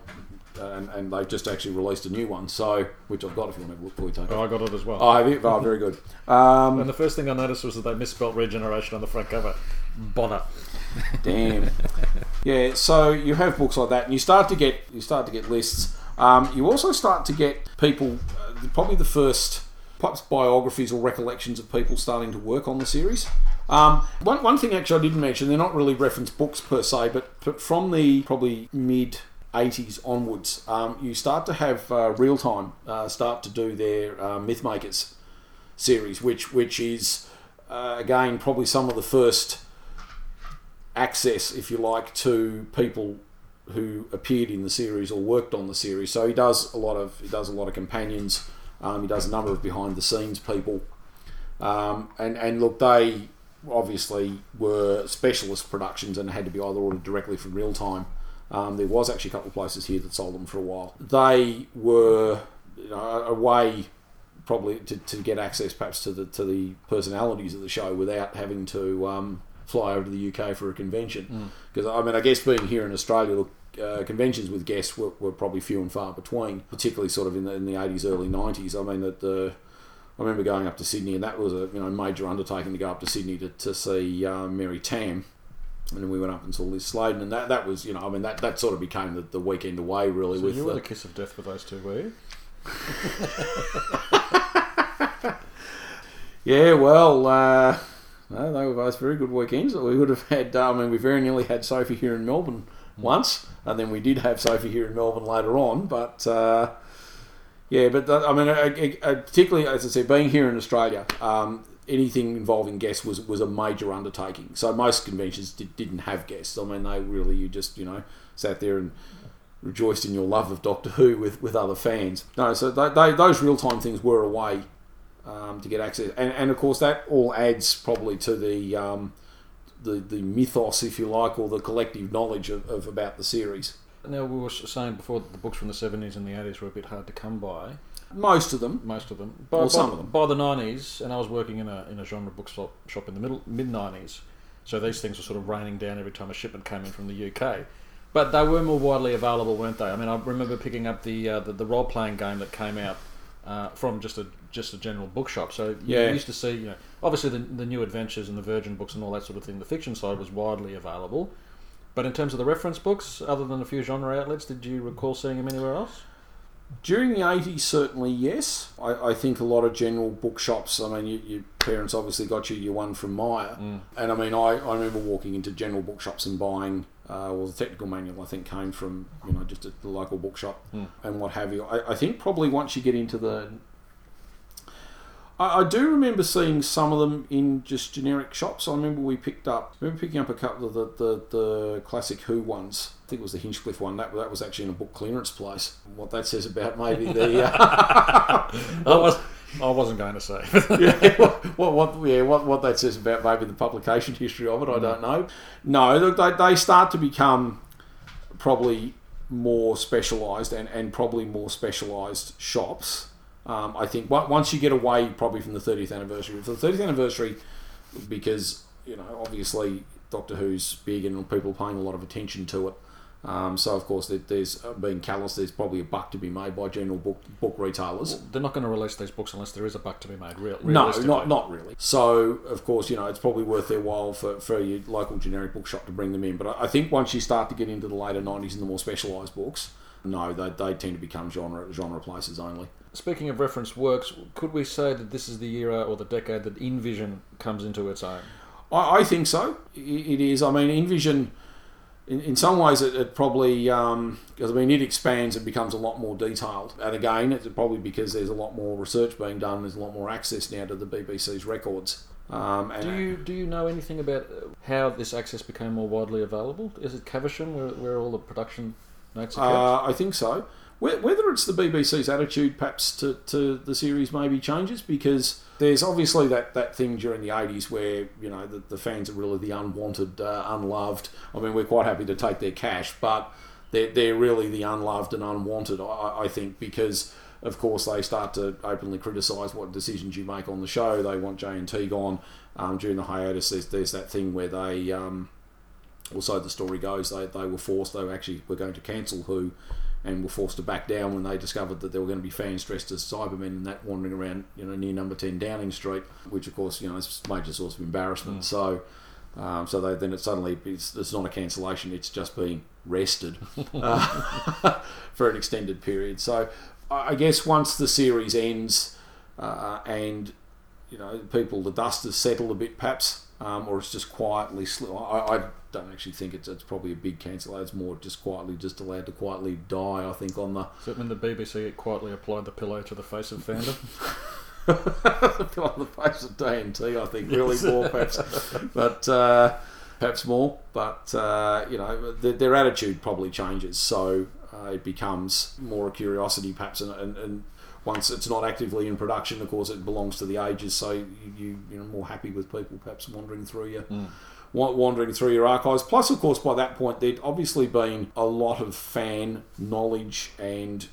And, and they've just actually released a new one, so which I've got if you want to have a look take it. Oh, I got it as well. Oh, have you? Oh, very good. Um, And the first thing I noticed was that they misspelt regeneration on the front cover. Bother. Damn. yeah, so you have books like that, and you start to get you start to get lists. Um, you also start to get people, uh, probably the first perhaps biographies or recollections of people starting to work on the series. Um, one, one thing actually I didn't mention, they're not really reference books per se, but, but from the probably mid 80s onwards, um, you start to have uh, Reeltime uh, start to do their uh, Mythmakers series, which which is uh, again probably some of the first access, if you like, to people who appeared in the series or worked on the series. So he does a lot of he does a lot of companions. Um, he does a number of behind the scenes people, um, and and look, they obviously were specialist productions and had to be either ordered directly from Reeltime. Um, there was actually a couple of places here that sold them for a while. They were you know, a, way probably to, to get access perhaps to the to the personalities of the show without having to um, fly over to the UK for a convention. Because I mean, I guess being here in Australia, look, uh, conventions with guests were, were probably few and far between, particularly sort of in the in the eighties, early nineties. I mean that the I remember going up to Sydney, and that was a you know major undertaking to go up to Sydney to, to see uh, Mary Tamm. And then we went up and saw Liz Sladen, and that, that was, you know, I mean, that, that sort of became the, the weekend away, really. So with you were the, the kiss of death with those two, were you? Yeah, well, uh, no, they were both very good weekends. We would have had, uh, I mean, we very nearly had Sophie here in Melbourne once, and then we did have Sophie here in Melbourne later on. But uh, yeah, but I mean, uh, uh, particularly as I said, being here in Australia, um, anything involving guests was was a major undertaking. So most conventions did, didn't have guests. I mean, they really you just you know sat there and rejoiced in your love of Doctor Who with, with other fans. No, so they, they, those Reeltime things were a way um, to get access, and, and of course that all adds probably to the um, the the mythos, if you like, or the collective knowledge of, of about the series. Now we were saying before that the books from the seventies and the eighties were a bit hard to come by. Most of them, Most of them, by, Well, by- some of them. by the nineties, and I was working in a in a genre bookshop shop in the middle mid nineties. So these things were sort of raining down every time a shipment came in from the UK. But they were more widely available, weren't they? I mean, I remember picking up the uh, the, the role playing game that came out uh, from just a just a general bookshop. So you Yeah. used to see, you know, obviously the, the new adventures and the Virgin books and all that sort of thing. The fiction side was widely available. But in terms of the reference books, other than a few genre outlets, did you recall seeing them anywhere else? During the 80s, certainly yes. I, I think a lot of general bookshops, I mean, you, your parents obviously got you your one from Maya. And I mean, I, I remember walking into general bookshops and buying, uh, well, the technical manual I think came from, you know, just at the local bookshop and what have you. I, I think probably once you get into the. I, I do remember seeing some of them in just generic shops. I remember we picked up, I remember picking up a couple of the, the, the classic Who ones. I think it was the Hinchcliffe one. That, that was actually in a book clearance place. What that says about maybe the. Uh, I, was, I wasn't going to say. yeah, what, what, yeah, what, what that says about maybe the publication history of it, I don't know. No, they, they start to become probably more specialised and, and probably more specialised shops. Um, I think once you get away probably from the 30th anniversary, for the 30th anniversary, because, you know, obviously Doctor Who's big and people paying a lot of attention to it. Um, so, of course, there- there's, uh, being callous, there's probably a buck to be made by general book, book retailers. They're not going to release these books unless there is a buck to be made. Real, No, not not really. So, of course, you know, it's probably worth their while for, for your local generic bookshop to bring them in. But I, think once you start to get into the later 90s and the more specialised books, no, they, they tend to become genre genre places only. Speaking of reference works, could we say that this is the era or the decade that InVision comes into its own? I, I think so. It is. I mean, InVision, in, in some ways, it, it probably, because I mean, it expands and becomes a lot more detailed. And again, it's probably because there's a lot more research being done, there's a lot more access now to the BBC's records. Um, and Do you do you know anything about uh, how this access became more widely available? Is it Caversham where, where all the production notes are kept? Uh, I think so. Whe- Whether it's the BBC's attitude, perhaps, to, to the series maybe changes because there's obviously that, that thing during the 80s where, you know, the, the fans are really the unwanted, uh, unloved. I mean, we're quite happy to take their cash, but they're, they're really the unloved and unwanted, I, I think, because, of course, they start to openly criticise what decisions you make on the show. They want J&T gone. Um, during the hiatus, there's, there's that thing where they... Um, or so the story goes, they, they were forced, they were actually were going to cancel Who and were forced to back down when they discovered that there were going to be fans dressed as Cybermen and that wandering around, you know, near number 10 Downing Street, which of course, you know, is a major source of embarrassment. So, um, so they, then it suddenly, it's, it's not a cancellation, it's just being rested uh, for an extended period. So I I guess once the series ends uh, and you know, people, the dust has settled a bit, perhaps, um, or it's just quietly. Sli- I, I don't actually think it's it's probably a big cancel. It's more just quietly, just allowed to quietly die. I think on the Is it when the BBC quietly applied the pillow to the face of fandom? on the face of TNT. I think really more, perhaps, but uh, perhaps more. But uh, you know, their, their attitude probably changes, so uh, it becomes more a curiosity, perhaps, and, and, and once it's not actively in production, of course, it belongs to the ages. So you, you you're more happy with people perhaps wandering through your mm. wa- wandering through your archives. Plus, of course, by that point, there'd obviously been a lot of fan knowledge and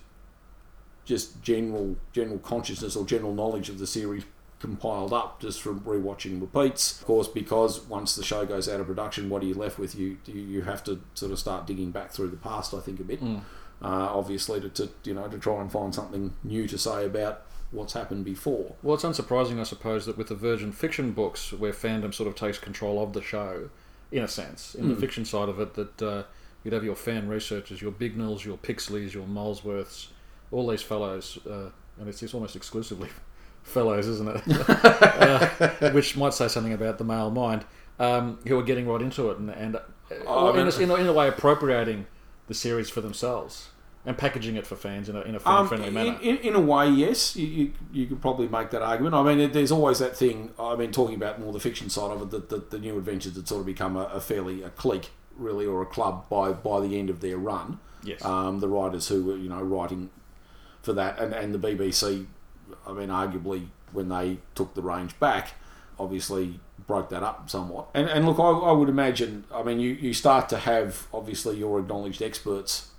just general general consciousness or general knowledge of the series compiled up just from rewatching repeats. Of course, because once the show goes out of production, what are you left with? You you, you have to sort of start digging back through the past. I think a bit, mm. Uh, obviously, to, to you know to try and find something new to say about what's happened before. Well, it's unsurprising, I suppose, that with the Virgin fiction books, where fandom sort of takes control of the show, in a sense, in the fiction side of it, that uh, you'd have your fan researchers, your Bignells, your Pixleys, your Molesworths, all these fellows, uh, and it's, it's almost exclusively fellows, isn't it? uh, which might say something about the male mind, um, who are getting right into it and, and Oh, in, a, in, a, in a way appropriating the series for themselves and packaging it for fans in a, in a fan friendly in, manner. In, in a way, yes, you, you, you could probably make that argument. I mean, there's always that thing. I mean, talking about more the fiction side of it, that the, the new adventures had sort of become a, a fairly a clique, really, or a club by by the end of their run. Yes. Um, the writers who were you know writing for that, and, and the BBC, I mean, arguably when they took the range back, obviously broke that up somewhat. And, and look, I, I would imagine, I mean, you, you start to have obviously your acknowledged experts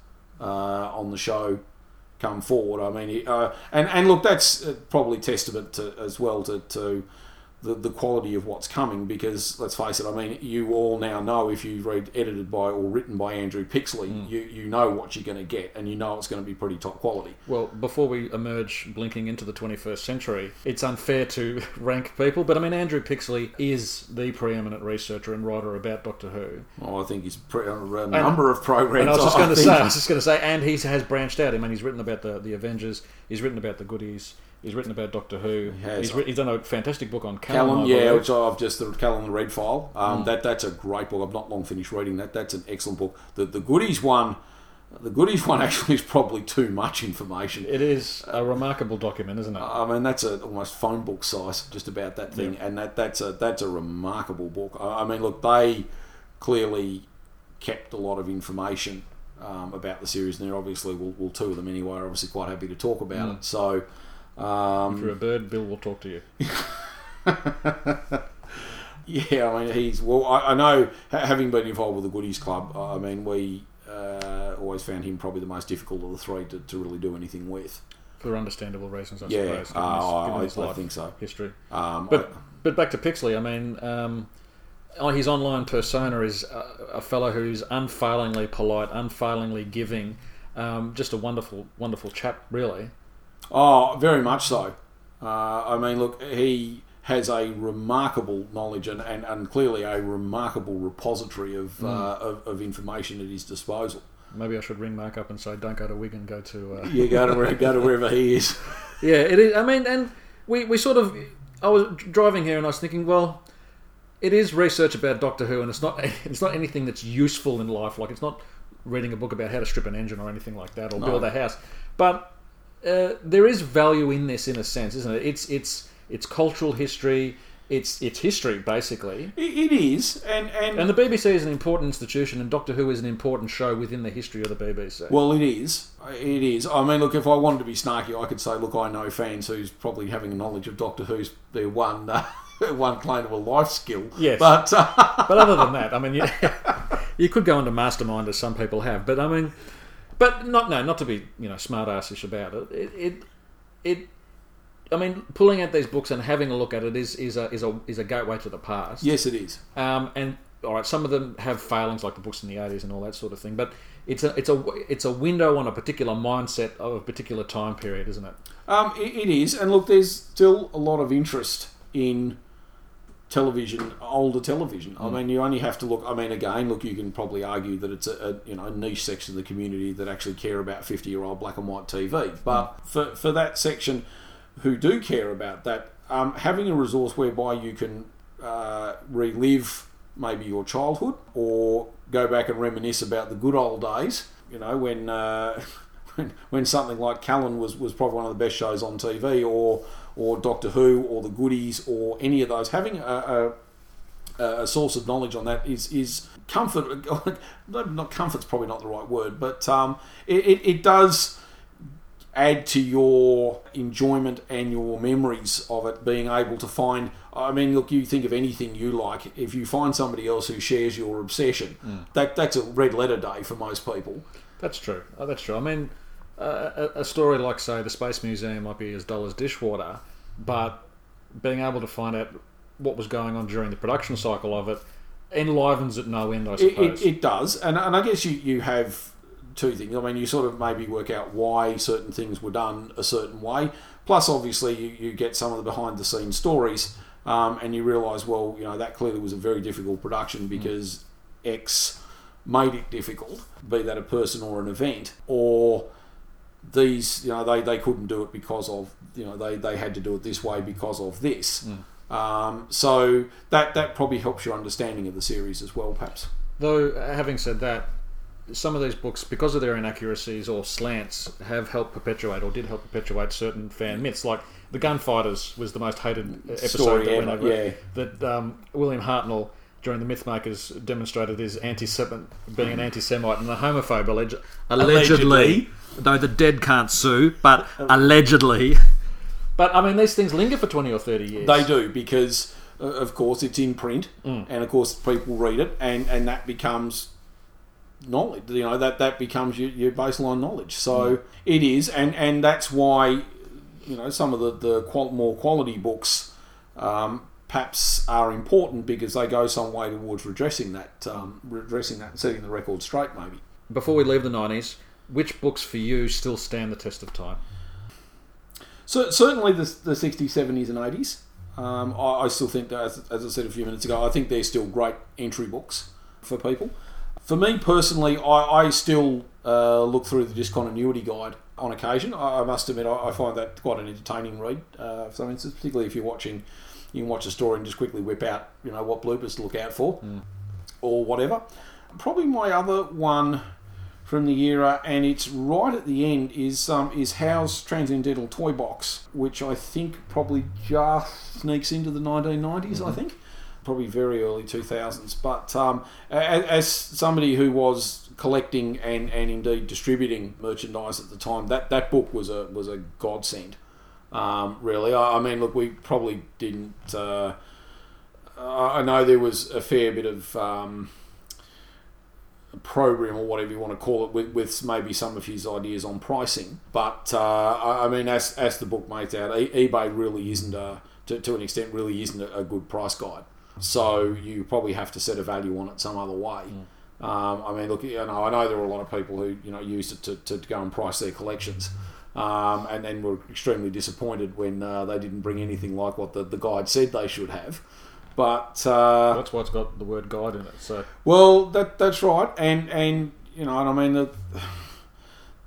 on the show come forward. I mean, uh, and and look, that's uh, probably testament to as well to, to the, the quality of what's coming because let's face it, I mean, you all now know if you read edited by or written by Andrew Pixley, Mm. you, you know what you're going to get and you know it's going to be pretty top quality. Well, before we emerge blinking into the 21st century, it's unfair to rank people, but I mean, Andrew Pixley is the preeminent researcher and writer about Doctor Who. Well, I think he's pre- a number of programs. And I was just going to say, I was just going to say, and he has branched out. I mean, he's written about the, the Avengers, he's written about the goodies, he's written about Doctor Who. He has. He's, writ- he's done a fantastic book on Callan. Callan, yeah, which I've just the Callan the Red File. Um, Mm. That that's a great book. I've not long finished reading that. That's an excellent book. The the goodies one, the goodies one actually is probably too much information. It is a remarkable document, isn't it? I mean, that's a almost phone book size, just about that thing, and that that's a that's a remarkable book. I, I mean, look, they clearly kept a lot of information um, about the series, and they're obviously, well, well, two of them anyway, are obviously quite happy to talk about Mm. it. So, um, if you're a bird, Bill will talk to you. Yeah, I mean, he's well. I, I know, having been involved with the Goodies Club, I mean, we uh, always found him probably the most difficult of the three to, to really do anything with. For understandable reasons, I Yeah, suppose. his- uh, I, his I think so. history. Um, But but back to Pixley. I mean, um, oh, his online persona is a, a fellow who's unfailingly polite, unfailingly giving. Um, just a wonderful, wonderful chap, really. Oh, very much so. Uh, I mean, look, he has a remarkable knowledge and, and, and clearly a remarkable repository of, uh, of, of information at his disposal. Maybe I should ring Mark up and say, "Don't go to Wigan, go to." Uh... You go to, where, go to wherever he is. yeah, it is. I mean, and we, we sort of. I was driving here and I was thinking, well, it is research about Doctor Who, and it's not it's not anything that's useful in life. Like it's not reading a book about how to strip an engine or anything like that, or No. build a house. But uh, there is value in this, in a sense, isn't it? It's it's it's cultural history. It's it's history basically. It, it is, and, and, And the BBC is an important institution, and Doctor Who is an important show within the history of the BBC. Well, it is. It is. I mean, look, if I wanted to be snarky, I could say, look, I know fans who's probably having a knowledge of Doctor Who's their one uh, one a life skill. Yes. But uh, but other than that, I mean, you, you could go into mastermind as some people have, but I mean, but not no, not to be you know smart assish about it. It, it, it I mean, pulling out these books and having a look at it is is a is a is a gateway to the past. yes, it is. Um, and all right, some of them have failings, like the books in the eighties and all that sort of thing. But it's a it's a it's a window on a particular mindset of a particular time period, isn't it? Um, it, it is. And look, there's still a lot of interest in television, older television. I mean, you only have to look. I mean, again, look, you can probably argue that it's a, a you know niche section of the community that actually care about fifty year old black and white TV. But for for that section who do care about that, um, having a resource whereby you can uh, relive maybe your childhood or go back and reminisce about the good old days. You know when. Uh, when, when something like Callan was, was probably one of the best shows on TV, or or Doctor Who, or The Goodies, or any of those, having a, a, a source of knowledge on that is is comfort. Not comfort's probably not the right word, but um, it, it, it does add to your enjoyment and your memories of it being able to find i mean look you think of anything you like if you find somebody else who shares your obsession that that's a red letter day for most people That's true. Oh, that's true. I mean, a, a story like, say, the Space Museum might be as dull as dishwater, but being able to find out what was going on during the production cycle of it enlivens it no end, I It, suppose. it, it does, and, and I guess you, you have two things. I mean, you sort of maybe work out why certain things were done a certain way. Plus, obviously, you, you get some of the behind the scenes stories, um, and you realise, well, you know, that clearly was a very difficult production because X made it difficult, be that a person or an event, or these, you know, they, they couldn't do it because of, you know, they, they had to do it this way because of this. Um, so that that probably helps your understanding of the series as well, perhaps. Though, having said that, some of these books, because of their inaccuracies or slants, have helped perpetuate or did help perpetuate certain fan myths. Like the Gunfighters was the most hated episode Story that went ever, over. yeah. That um, William Hartnell during the Mythmakers demonstrated his anti being an anti-Semite and a homophobe. Alleged- allegedly, though the dead can't sue, but allegedly. But I mean, these things linger for twenty or thirty years. They do because, uh, of course, it's in print, and of course, people read it, and, and that becomes knowledge. You know that that becomes your, your baseline knowledge. So it is, and and that's why you know some of the the qual- more quality books um, perhaps are important because they go some way towards redressing that, um, redressing that, and setting the record straight. Maybe. Before we leave the nineties, which books for you still stand the test of time? So certainly the the 60s, 70s, and 80s. Um, I, I still think that, as, as I said a few minutes ago, I think they're still great entry books for people. For me personally, I, I still uh, look through the discontinuity guide on occasion. I, I must admit, I, I find that quite an entertaining read. Uh, for instance, particularly if you're watching, you can watch a story and just quickly whip out, you know, what bloopers to look out for, or whatever. Probably my other one from the era, and it's right at the end is um, is Howe's Transcendental Toy Box, which I think probably just sneaks into the 1990s. I think probably very early 2000s. But um, as, as somebody who was collecting and, and indeed distributing merchandise at the time, that, that book was a was a godsend. Um, really, I, I mean, look, we probably didn't. Uh, I know there was a fair bit of. Um, program or whatever you want to call it with, with maybe some of his ideas on pricing but uh, I, I mean as, as the book makes out ebay really isn't a to, to an extent really isn't a, good price guide so you probably have to set a value on it some other way um, I mean look you know I know there were a lot of people who you know used it to, to go and price their collections um, and then were extremely disappointed when uh, they didn't bring anything like what the, the guide said they should have but uh, That's why it's got the word guide in it. So well, that that's right, and and you know, and I mean, the,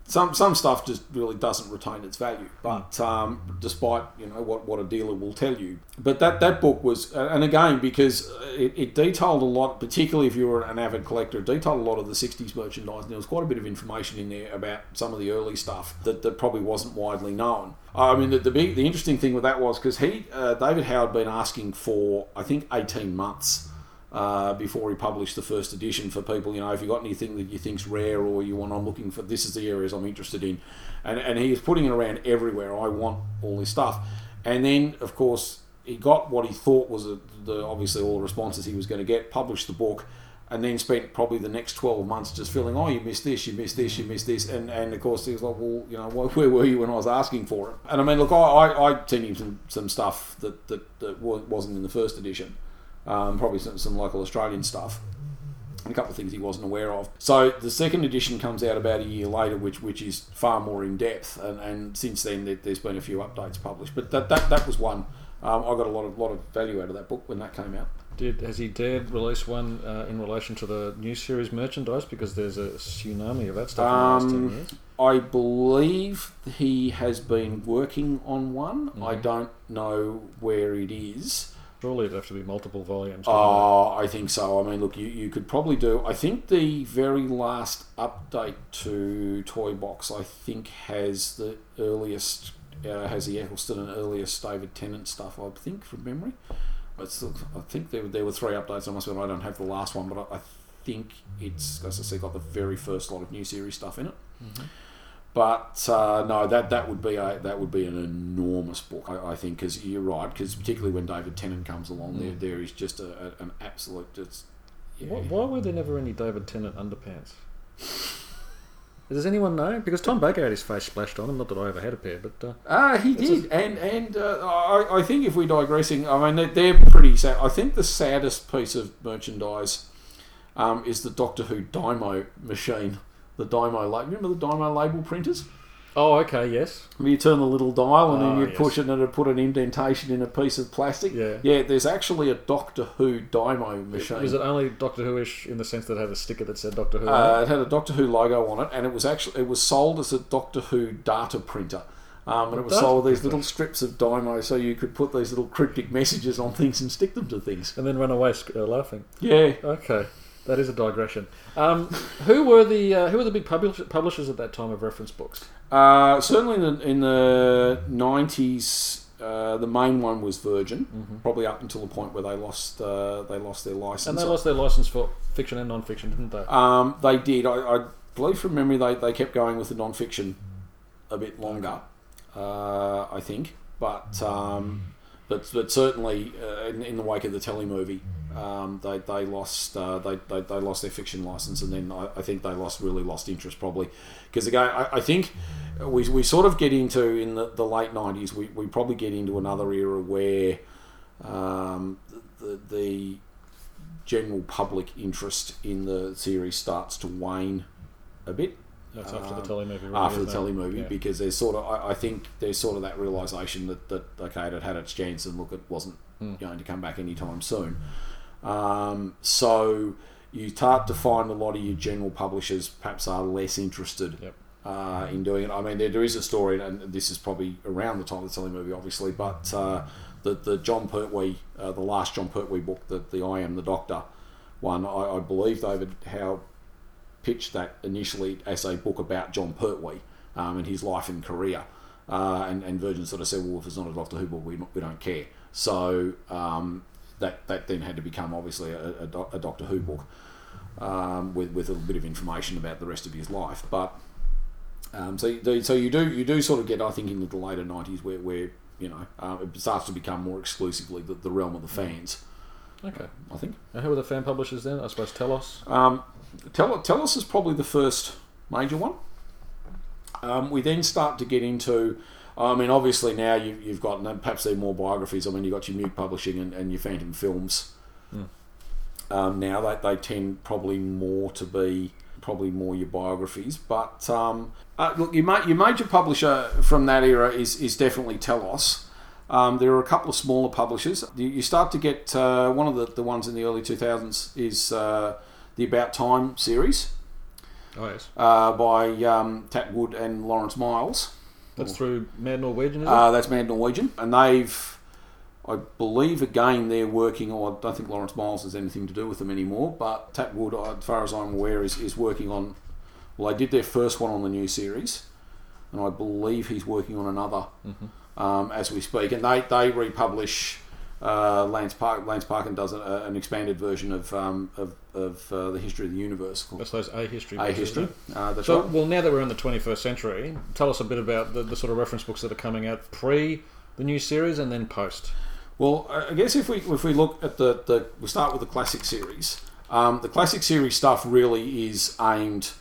some some stuff just really doesn't retain its value. But um, despite you know what, what a dealer will tell you, but that that book was, uh, and again because it, it detailed a lot, particularly if you were an avid collector, detailed a lot of the '60s merchandise. And there was quite a bit of information in there about some of the early stuff that, that probably wasn't widely known. I mean, the the, big, the interesting thing with that was because he uh, David Howard had been asking for I think 18 months uh, before he published the first edition for people. You know, if you got anything that you think's rare or you want, I'm looking for. This is the areas I'm interested in, and and he was putting it around everywhere. I want all this stuff, and then of course he got what he thought was a, the obviously all the responses he was going to get. Published the book. And then spent probably the next 12 months just feeling, oh, you missed this, you missed this, you missed this. And, and of course, he was like, well, you know, where were you when I was asking for it? And I mean, look, I, I, I sent him some, some stuff that, that, that wasn't in the first edition um, probably some, some local Australian stuff, a couple of things he wasn't aware of. So the second edition comes out about a year later, which which is far more in depth, and, and since then there, there's been a few updates published. But that that, that was one. Um, I got a lot of lot of value out of that book when that came out. did has he dared release one uh, in relation to the new series merchandise because there's a tsunami of that stuff in the last ten Um, years? I believe he has been working on one. I Mhm. don't know where it is. Surely it'd have to be multiple volumes. Oh, I think so. I mean, look, you, you could probably do. I think the very last update to Toy Box, I think, has the earliest, uh, has the Eccleston and earliest David Tennant stuff, I think, from memory. But still, I think there, were- there were three updates. I must admit, I don't have the last one, but I, I think it's, as I said, got the very first lot of new series stuff in it. Mhm. But uh, no, that that would be a that would be an enormous book, I, I think, because you're right. Because particularly when David Tennant comes along, Mm. there there is just a, a, an absolute. It's, yeah. Why, why were there never any David Tennant underpants? Does anyone know? Because Tom Baker had his face splashed on him. Not that I ever had a pair, but uh, Ah, he did, and and uh, I, I think if we're digressing, I mean they're, they're pretty sad. I think the saddest piece of merchandise um, is the Doctor Who Dymo machine, the Dymo. Like remember the Dymo label printers? oh, okay, yes, you turn the little dial and Ah, then you yes. push it and it put an indentation in a piece of plastic. yeah. Yeah, there's actually a Doctor Who Dymo machine. Was it only Doctor Who-ish in the sense that it had a sticker that said Doctor Who? Uh, it had a Doctor Who logo on it, and it was actually it was sold as a Doctor Who data printer. Um, and it was Data sold with these little strips of Dymo, so you could put these little cryptic messages on things and stick them to things. and then run away uh, laughing. Yeah, Okay, that is a digression. Um, who were the uh, who were the big publish- publishers at that time of reference books? uh, certainly in the, in the 90s, uh, the main one was Virgin, Mm-hmm. probably up until the point where they lost uh, they lost their license. And they lost their license for fiction and non-fiction, didn't they? Um, they did. I, I believe from memory they, they kept going with the non-fiction a bit longer. Uh, I think, but um, but but certainly uh, in, in the wake of the telly movie, um, they they lost uh, they, they they lost their fiction license, and then I, I think they lost really lost interest probably because again I, I think we, we sort of get into in the, the late nineties we, we probably get into another era where um, the, the general public interest in the series starts to wane a bit That's after the Um, telly movie. really, after the isn't telly movie Yeah. because there's sort of I, I think there's sort of that realization that, that okay it had its chance and look it wasn't Hmm. going to come back anytime soon um, so you start to find a lot of your general publishers perhaps are less interested Yep. uh, in doing it I mean there, there is a story and this is probably around the time of the telly movie obviously but uh, the, the Jon Pertwee uh, the last Jon Pertwee book the, the I Am the Doctor one I, I believe David Howe pitched that initially as a book about John Pertwee um, and his life and career. Uh, and, and Virgin sort of said, well, if it's not a Doctor Who book, we, we don't care. So um, that, that then had to become obviously a, a, doc- a Doctor Who book um, with, with a little bit of information about the rest of his life. But um, so, you do- so you do you do sort of get, I think, into the later 90s where, where you know, um, it starts to become more exclusively the, the realm of the fans, Okay. I think. And who were the fan publishers then? I suppose Telos. Um, Tel- Telos is probably the first major one. Um, we then start to get into, I mean, obviously now you, you've got perhaps they're more biographies. I mean, you've got your Mute Publishing and, and your Phantom Films. Um, now they, they tend probably more to be probably more your biographies, but um, uh, look, your, ma- your major publisher from that era is is definitely Telos. Um, there are a couple of smaller publishers. You, you start to get uh, one of the, the ones in the early 2000s is uh, the About Time series Oh yes. uh, by um, Tat Wood and Lawrence Miles. That's through Mad Norwegian, is it? Uh, that's Mad Norwegian, and they've, I believe, again they're working. on I don't think Lawrence Miles has anything to do with them anymore. But Tat Wood, as far as I'm aware, is, is working on. Well, they did their first one on the new series, and I believe he's working on another um, as we speak. And they they republish. Uh, Lance Park Lance Parkin does a, an expanded version of um, of, of uh, the history of the universe That's those A history. A books, History. Uh, that's So, right. well, now that we're in the 21st century, tell us a bit about the, the sort of reference books that are coming out pre the new series and then post. Well, I guess if we if we look at the, the we start with the classic series. Um, the classic series stuff really is aimed,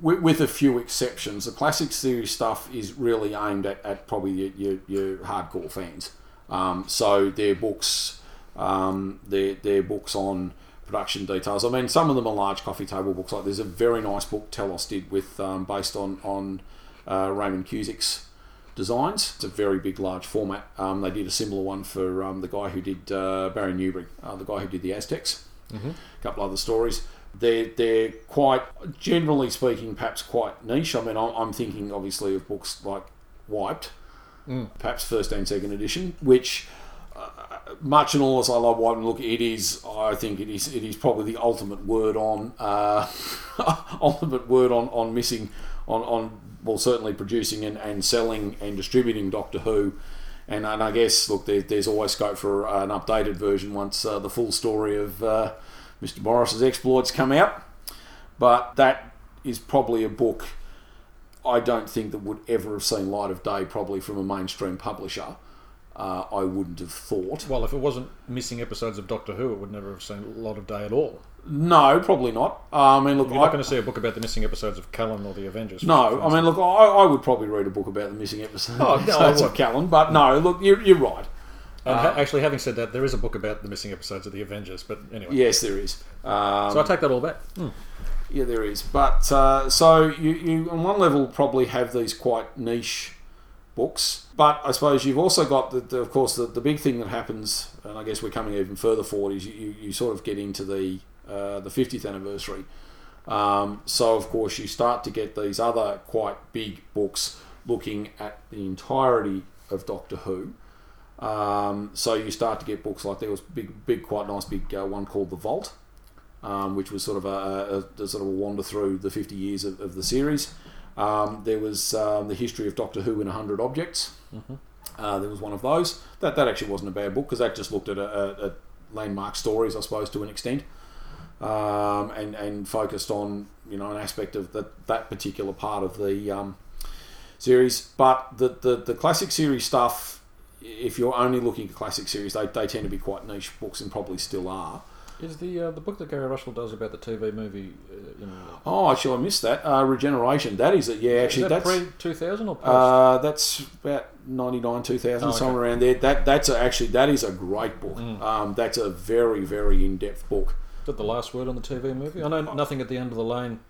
with, with a few exceptions. The classic series stuff is really aimed at, at probably your, your, your hardcore fans. Um, so their books, um, their their books on production details. I mean, some of them are large coffee table books. Like there's a very nice book Telos did with um, based on on uh, Raymond Cusick's designs. It's a very big, large format. Um, they did a similar one for um, the guy who did uh, Barry Newbery, uh, the guy who did the Aztecs. A couple other stories. They're they're quite, generally speaking, perhaps quite niche. I mean, I'm thinking obviously of books like Wiped, perhaps first and second edition, which. Uh, much and all as I love Wiped and Look, it is. I think it is. It is probably the ultimate word on, uh, ultimate word on, on missing, on, on well certainly producing and, and selling and distributing Doctor Who, and, and I guess look there, there's always scope for an updated version once uh, the full story of uh, Mr Morris's exploits come out, but that is probably a book I don't think that would ever have seen light of day probably from a mainstream publisher. Uh, I wouldn't have thought. Well, if it wasn't missing episodes of Doctor Who, it would never have seen a lot of day at all. No, probably not. Uh, I mean, look, You're not I, going to see a book about the missing episodes of Callan or the Avengers. no, I mean, look, I, I would probably read a book about the missing episodes Oh, no, of. Callan, but no, look, you're, you're right. And ha- actually, having said that, there is a book about the missing episodes of the Avengers. But anyway, Yes, there is. Um, so I take that all back. Yeah, there is. But uh, so you, you, on one level, probably have these quite niche books. But I suppose you've also got, the, the, of course, the, the big thing that happens, and I guess we're coming even further forward, is you, you, sort of get into the uh, the 50th anniversary. Um, so, of course, you start to get these other quite big books looking at the entirety of Doctor Who. Um, so you start to get books like there was big, big, quite nice big uh, one called The Vault, um, which was sort of a, a, a sort of a wander through the 50 years of, of the series. Um, there was um, the history of Doctor Who in 100 objects. Uh, there was one of those. That that actually wasn't a bad book because that just looked at a, a, a landmark stories, I suppose, to an extent, um, and and focused on you know an aspect of that that particular part of the um, series. But the, the the classic series stuff, if you're only looking at classic series, they, they tend to be quite niche books and probably still are. Is the uh, the book that Gary Russell does about the TV movie? Uh, in, Oh, actually, I missed that. Uh, Regeneration. That is it. Yeah, actually, is that that's pre two thousand or post? uh, that's about ninety nine, two thousand, Oh, okay. somewhere around there. That that's a, actually that is a great book. Mm. Um, that's a very very in depth book. is that the last word on the TV movie? I know nothing at the end of the lane.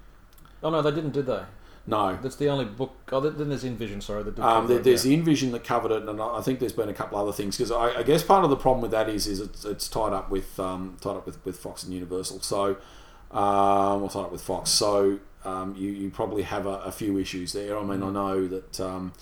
Oh no, they didn't, did they? No, That's the only book. Oh, then then there's InVision. Sorry, that Um, there, there's the InVision that covered it, and I think there's been a couple other things because I, I guess part of the problem with that is is it's, it's tied up with um, tied up with, with Fox and Universal, so um, or tied up with Fox. So um, you, you probably have a, a few issues there. I mean, I know that um,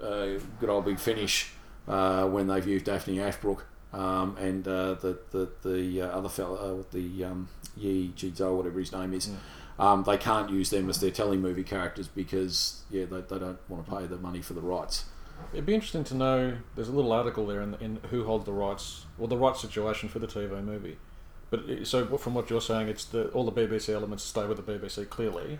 uh, good old Big Finish uh, when they've used Daphne Ashbrook um, and uh, the the the uh, other fellow, uh, the um, Yee Jee Tso, whatever his name is. Um, they can't use them as their telly movie characters because yeah they, they don't want to pay the money for the rights. It'd be interesting to know. There's a little article there in, in who holds the rights or the rights situation for the TV movie. But it- so from what you're saying, it's the all the BBC elements stay with the BBC clearly.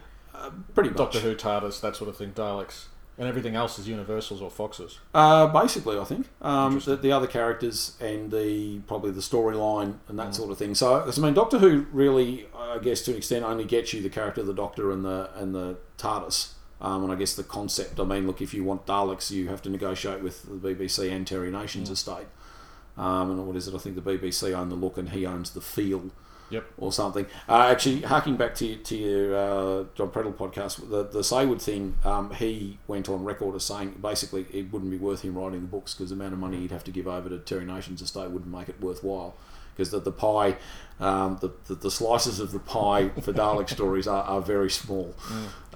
Pretty much. Doctor Who, TARDIS, that sort of thing, Daleks, and everything else is Universals or Foxes. Uh, basically, I think um, the, the other characters and the probably the storyline and that sort of thing. So, I mean, Doctor Who really, I guess, to an extent, only gets you the character of the Doctor and the and the TARDIS. Um, and I guess the concept. I mean, look, if you want Daleks, you have to negotiate with the BBC and Terry Nation's estate. Um, and what is it? I think the BBC own the look and he owns the feel. Yep. or something. Uh, actually, harking back to, to your uh, Jon Preddle podcast, the, the Saward thing, um, he went on record as saying basically it wouldn't be worth him writing the books because the amount of money he'd have to give over to Terry Nation's estate wouldn't make it worthwhile. Because the, the pie, um, the, the, the slices of the pie for Dalek stories are, are very small,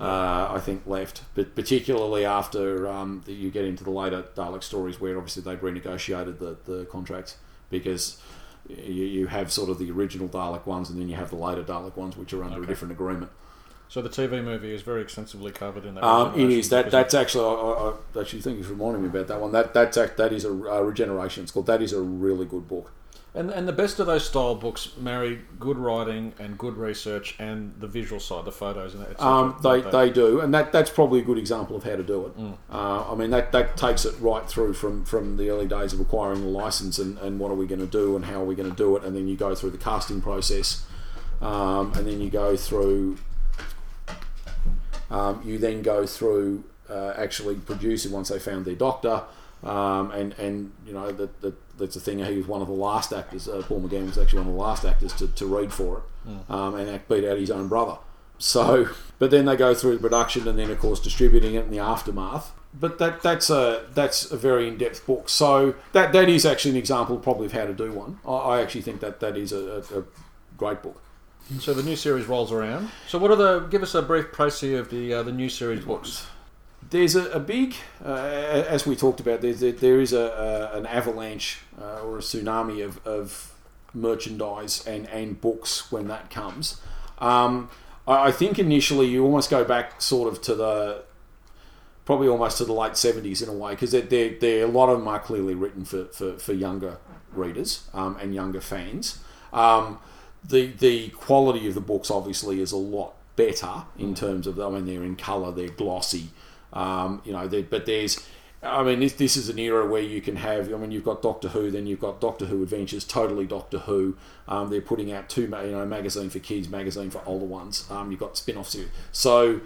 uh, I think, left. But particularly after um, the, you get into the later Dalek stories where obviously they've renegotiated the, the contracts because you, you have sort of the original Dalek ones, and then you have the later Dalek ones, which are under a different agreement. So the TV movie is very extensively covered in that. Um, it is that that's actually I, I, I actually think it's reminding me about that one. That that's that is a uh, regeneration. It's called that is a really good book. And, and the best of those style books marry good writing and good research and the visual side, the photos and etc. Um, they, Like they do, and that that's probably a good example of how to do it. Uh, I mean that, that takes it right through from, from the early days of acquiring the license and, and what are we going to do and how are we going to do it, and then you go through the casting process, um, and then you go through. Um, you then go through uh, actually producing once they found their doctor, um, and and you know that, that that's a thing. He was one of the last actors. Uh, Paul McGann was actually one of the last actors to, to read for it, um, and act beat out his own brother. So, but then they go through the production and then of course distributing it in the aftermath. But that that's a that's a very in depth book. So that that is actually an example probably of how to do one. I, I actually think that that is a, a, a great book. So the new series rolls around. So what are the? Give us a brief précis of the uh, the new series books. There's a, a big, uh, as we talked about, there, there is a, a, an avalanche uh, or a tsunami of, of merchandise and, and books when that comes. Um, I, I think initially you almost go back sort of to the, probably almost to the late 70s in a way, because they're, they're, a lot of them are clearly written for, for, for younger readers um, and younger fans. Um, the, the quality of the books obviously is a lot better in terms of, I mean, they're in colour, they're glossy. Um, you know, there- but there's, I mean, this, this is an era where you can have, I mean, you've got Doctor Who, then you've got Doctor Who Adventures, totally Doctor Who. Um, they're putting out two, you know, magazine for kids, magazine for older ones. Um, you've got spin-off series. So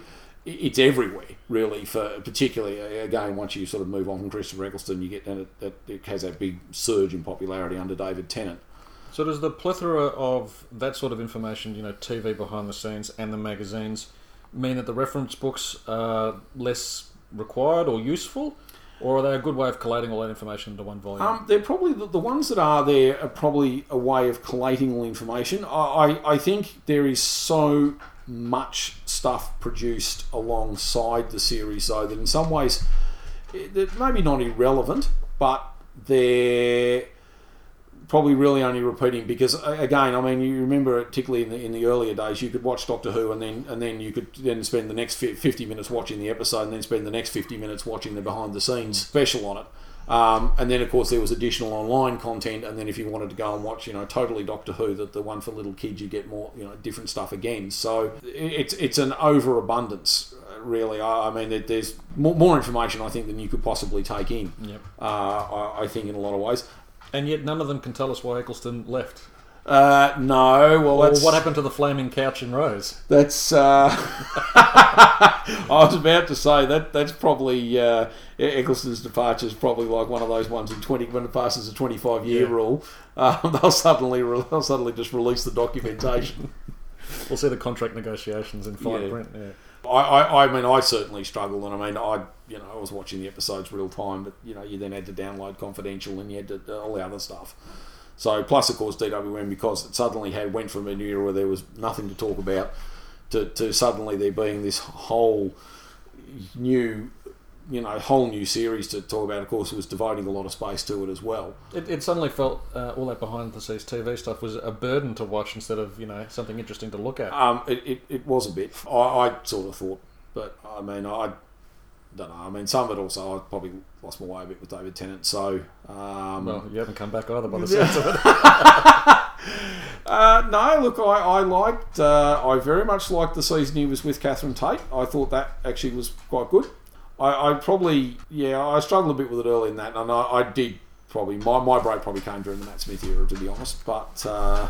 it's everywhere, really, for particularly, uh, again, once you sort of move on from Christopher Eccleston, you get, and it, it has that big surge in popularity under David Tennant. So does the plethora of that sort of information, you know, TV behind the scenes and the magazines, mean that the reference books are less required or useful, or are they a good way of collating all that information into one volume? Um, they're probably the, the ones that are there are probably a way of collating all information. I, I, I think there is so much stuff produced alongside the series, though, that in some ways it- maybe not irrelevant, but they're probably really only repeating because again, I mean, you remember particularly in the, in the earlier days, you could watch Doctor Who and then and then you could then spend the next fi- fifty minutes watching the episode and then spend the next fifty minutes watching the behind the scenes special on it. Um, and then, of course, there was additional online content. And then, if you wanted to go and watch, you know, totally Doctor Who, that the one for little kids, you get more, you know, different stuff again. So it's it's an overabundance, uh, really. I, I mean, there's more, more information, I think, than you could possibly take in. Yep. Uh, I, I think in a lot of ways. And yet none of them can tell us why Eccleston left. Uh, no, well, Or that's what happened to the flaming couch in Rose? That's. Uh, I was about to say that that's probably uh, Eccleston's departure is probably like one of those ones in twenty when it passes the twenty five year Yeah. rule. Um, they'll suddenly re- they'll suddenly just release the documentation. We'll see the contract negotiations in fine Yeah. print. Yeah. I, I, I mean, I certainly struggled, and I mean, I you know I was watching the episodes real time, but you know you then had to download confidential and you had to uh, all the other stuff. So plus, of course, DWM because it suddenly had went from an era where there was nothing to talk about to, to suddenly there being this whole new you know whole new series to talk about. Of course, it was devoting a lot of space to it as well. It, it suddenly felt uh, all that behind the scenes TV stuff was a burden to watch instead of you know something interesting to look at. Um, it, it, it was a bit. I, I sort of thought, but I mean, I don't know. I mean, some of it also I probably lost my way a bit with David Tennant. So um, well, you haven't come back either by the sense of it. uh, no, look, I, I liked. Uh, I very much liked the season he was with Catherine Tate. I thought that actually was quite good. I, I probably, yeah, I struggled a bit with it early in that, and I, I did probably my, my break probably came during the Matt Smith era, to be honest. But uh,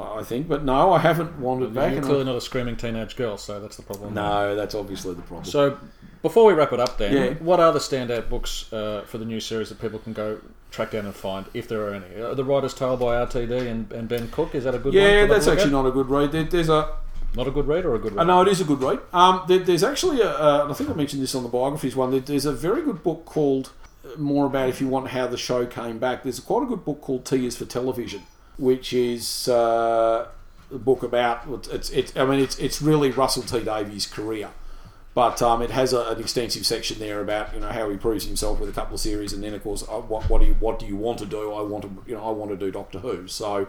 I think, but no, I haven't wandered back. You're and I- clearly not a screaming teenage girl, so that's the problem. no, that's obviously the problem. So, before we wrap it up, then, Yeah. what are the standout books uh, for the new series that people can go track down and find, if there are any? Uh, the Writer's Tale by RTD and, and Ben Cook, is that a good one? yeah, that's actually at? not a good read. There, there's a Not a good read or a good read? Uh, no, it is a good read. Um, there, there's actually a, uh, and I think I mentioned this on the biographies one. There, there's a very good book called uh, more about if you want how the show came back. There's quite a good book called T is for Television, which is uh, a book about it's, it's I mean it's it's really Russell T Davies' career. But um, it has a, an extensive section there about you know how he proves himself with a couple of series, and then of course uh, what, what do you what do you want to do? I want to you know I want to do Doctor Who. So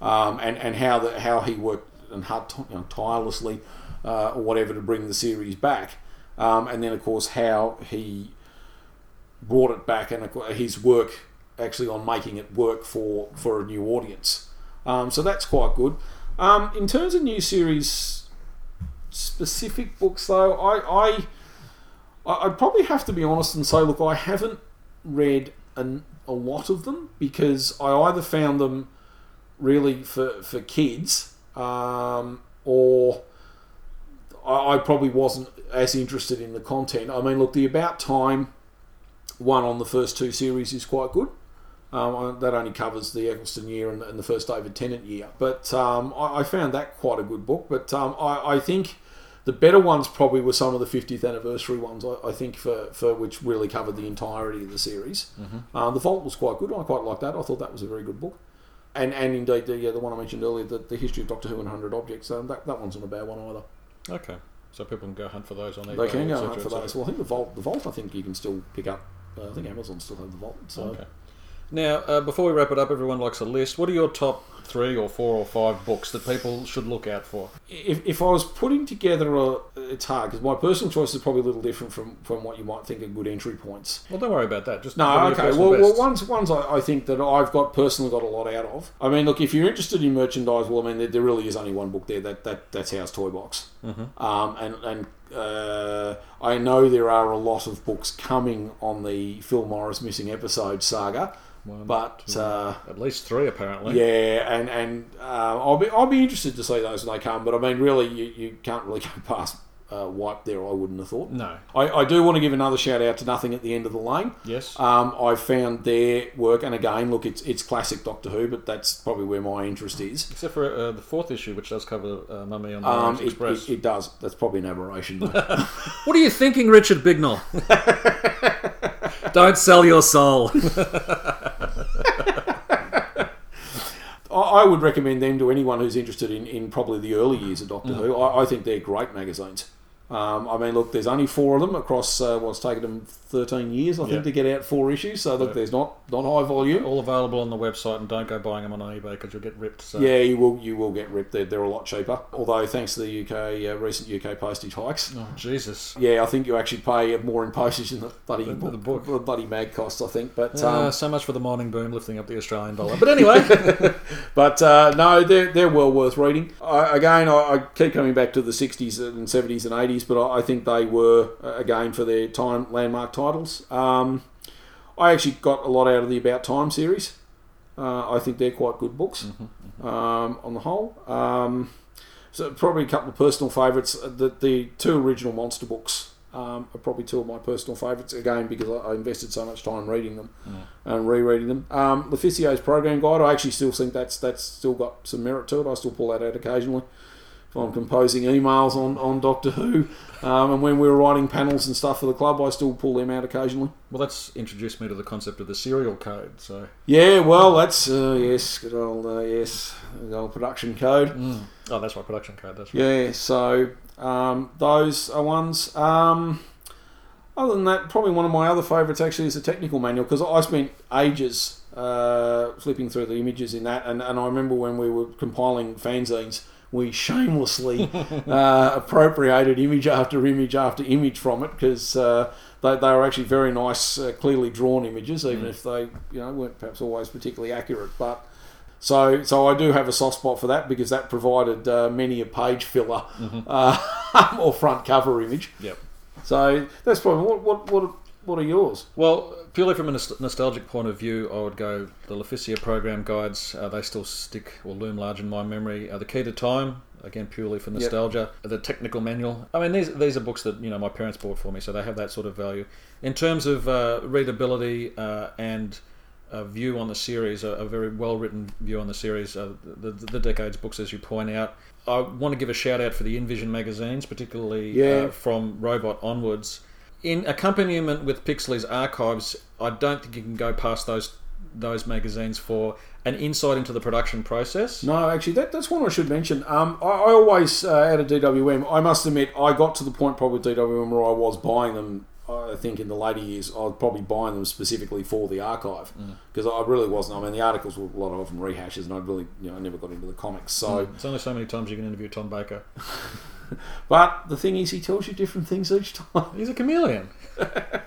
um, and and how the how he worked and hard, you know, tirelessly uh, or whatever to bring the series back, um, and then of course how he brought it back and his work actually on making it work for for a new audience. Um, so that's quite good. Um, in terms of new series specific books, though, I, I I'd probably have to be honest and say, look, I haven't read an, a lot of them because I either found them really for for kids, um, or I, I probably wasn't as interested in the content. I mean, look, the About Time one on the first two series is quite good. Um, that only covers the Eccleston year and, and the first David Tennant year, but um, I, I found that quite a good book. But um, I, I think the better ones probably were some of the 50th anniversary ones. I, I think for, for which really covered the entirety of the series. Uh, the Vault was quite good. I quite liked that. I thought that was a very good book. And and indeed the yeah, the one I mentioned earlier, the, the history of Doctor Who and Hundred Objects. Um, that that one's not a bad one either. Okay. So people can go hunt for those on eBay. They can go hunt for those. Well, I think the Vault, the Vault, I think you can still pick up. Uh, I think Amazon still have the Vault. So Okay. Now, uh, before we wrap it up, everyone likes a list. What are your top three or four or five books that people should look out for? if, if I was putting together a, it's hard because my personal choice is probably a little different from, from what you might think are good entry points. Well, don't worry about that. Just No, what are your okay. Well, well, ones ones I, I think that I've got personally got a lot out of. I mean, look, if you're interested in merchandise, well, I mean, there, there really is only one book there. That that that's Howe's Toy Box. Mm-hmm. Um, and and uh, I know there are a lot of books coming on the Phil Morris missing episode saga, One, but. two, Uh, at least three, apparently. yeah, and and uh, I'll be I'll be interested to see those when they come. But I mean, really, you, you can't really go past uh, Wiped there. I wouldn't have thought. No. I, I do want to give another shout out to Nothing at the End of the Lane. Yes. Um, I found their work, and again, look, it's it's classic Doctor Who, but that's probably where my interest is. Except for uh, the fourth issue, which does cover uh, Mummy on the Um, it, Express. it, it does. That's probably an aberration. Though. What are you thinking, Richard Bignell? Don't sell your soul. I, I would recommend them to anyone who's interested in, in probably the early years of Doctor mm. Who. I, I think they're great magazines. Um, I mean, look, there's only four of them across uh, what's taken them 13 years, I think, to get out four issues. So look, Yeah. there's not not high volume. All available on the website, and don't go buying them on eBay because you'll get ripped. So. Yeah, you will you will get ripped. They're, they're a lot cheaper. Although thanks to the UK uh, recent UK postage hikes, Oh Jesus. yeah, I think you actually pay more in postage than the bloody The- the book, book. the bloody mag costs. I think, but Uh, um, so much for the mining boom lifting up the Australian dollar. But anyway, but uh, no, they're they're well worth reading. I, again, I, I keep coming back to the '60s and '70s and '80s, but I, think they were uh, again for their time landmark titles. Um, I actually got a lot out of the About Time series. Uh, I think they're quite good books um, on the whole. Um, so probably a couple of personal favourites. Uh, The, the two original monster books um, are probably two of my personal favourites. Again, because I, invested so much time reading them and rereading them. Um, Lofficier's program guide. I actually still think that's that's still got some merit to it. I still pull that out occasionally. If I'm composing emails on, on Doctor Who, um, and when we were writing panels and stuff for the club, I still pull them out occasionally. Well, that's introduced me to the concept of the serial code. So Yeah, well, that's uh, yes, good old uh, yes, good old production code. oh, that's right, production code. That's right. Yeah, so um, those are ones. Um, other than that, probably one of my other favourites actually is the technical manual because I spent ages uh, flipping through the images in that, and, and I remember when we were compiling fanzines, we shamelessly uh, appropriated image after image after image from it because uh, they, they were actually very nice, uh, clearly drawn images, even if they you know weren't perhaps always particularly accurate, but. So, so I do have a soft spot for that because that provided uh, many a page filler uh, or front cover image. Yep. So that's probably what what what, what are yours? Well, purely from a nostalgic point of view, I would go the Lofficier program guides. Uh, they still stick or loom large in my memory. Uh, the Key to Time, again purely for nostalgia. The technical manual. I mean, these these are books that you know my parents bought for me, so they have that sort of value. In terms of uh, readability uh, and uh, view on the series, a, a very well written view on the series, uh, the, the, the decades books, as you point out. I want to give a shout out for the InVision magazines, particularly Yeah. uh, from Robot onwards. In accompaniment with Pixley's archives, I don't think you can go past those those magazines for an insight into the production process. No, actually, that, that's one I should mention. Um, I, I always uh, out of DWM. I must admit, I got to the point probably with DWM where I was buying them. I think in the later years, I was probably buying them specifically for the archive because I really wasn't. I mean, the articles were a lot of them rehashes, and I really, you know, I never got into the comics. So, It's only so many times you can interview Tom Baker. but the thing is, he tells you different things each time. He's a chameleon.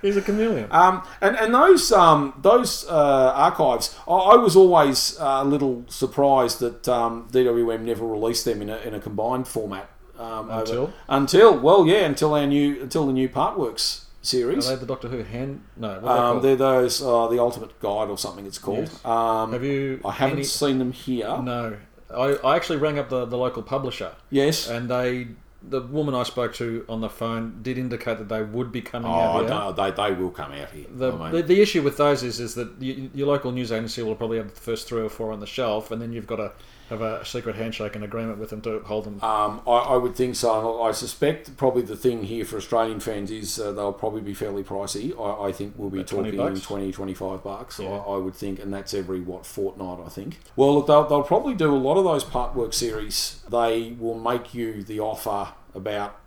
He's a chameleon. Um, and and those um, those uh, archives, I, I was always uh, a little surprised that um, DWM never released them in a, in a combined format. Um, over- Until? until well, yeah, until our new until the new Partworks Are series. they the Doctor Who hand? No. Are they Um, called? they're those uh, the Ultimate Guide or something it's called. Yes. Um, Have you? I haven't any- seen them here. No. I, I actually rang up the, the local publisher, Yes. and they the woman I spoke to on the phone did indicate that they would be coming Oh, out don't. They, they will come out here. The, I mean, the, the issue with those is is that you, your local news agency will probably have the first three or four on the shelf, and then you've got to have a secret handshake and agreement with them to hold them. Um, I, I would think so. I suspect probably the thing here for Australian fans is uh, they'll probably be fairly pricey. I, I think we'll be About talking bucks? 20, 25 bucks, Yeah. I, I would think, and that's every, what, fortnight, I think. Well, look, they'll, they'll probably do a lot of those part work series. They will make you the offer about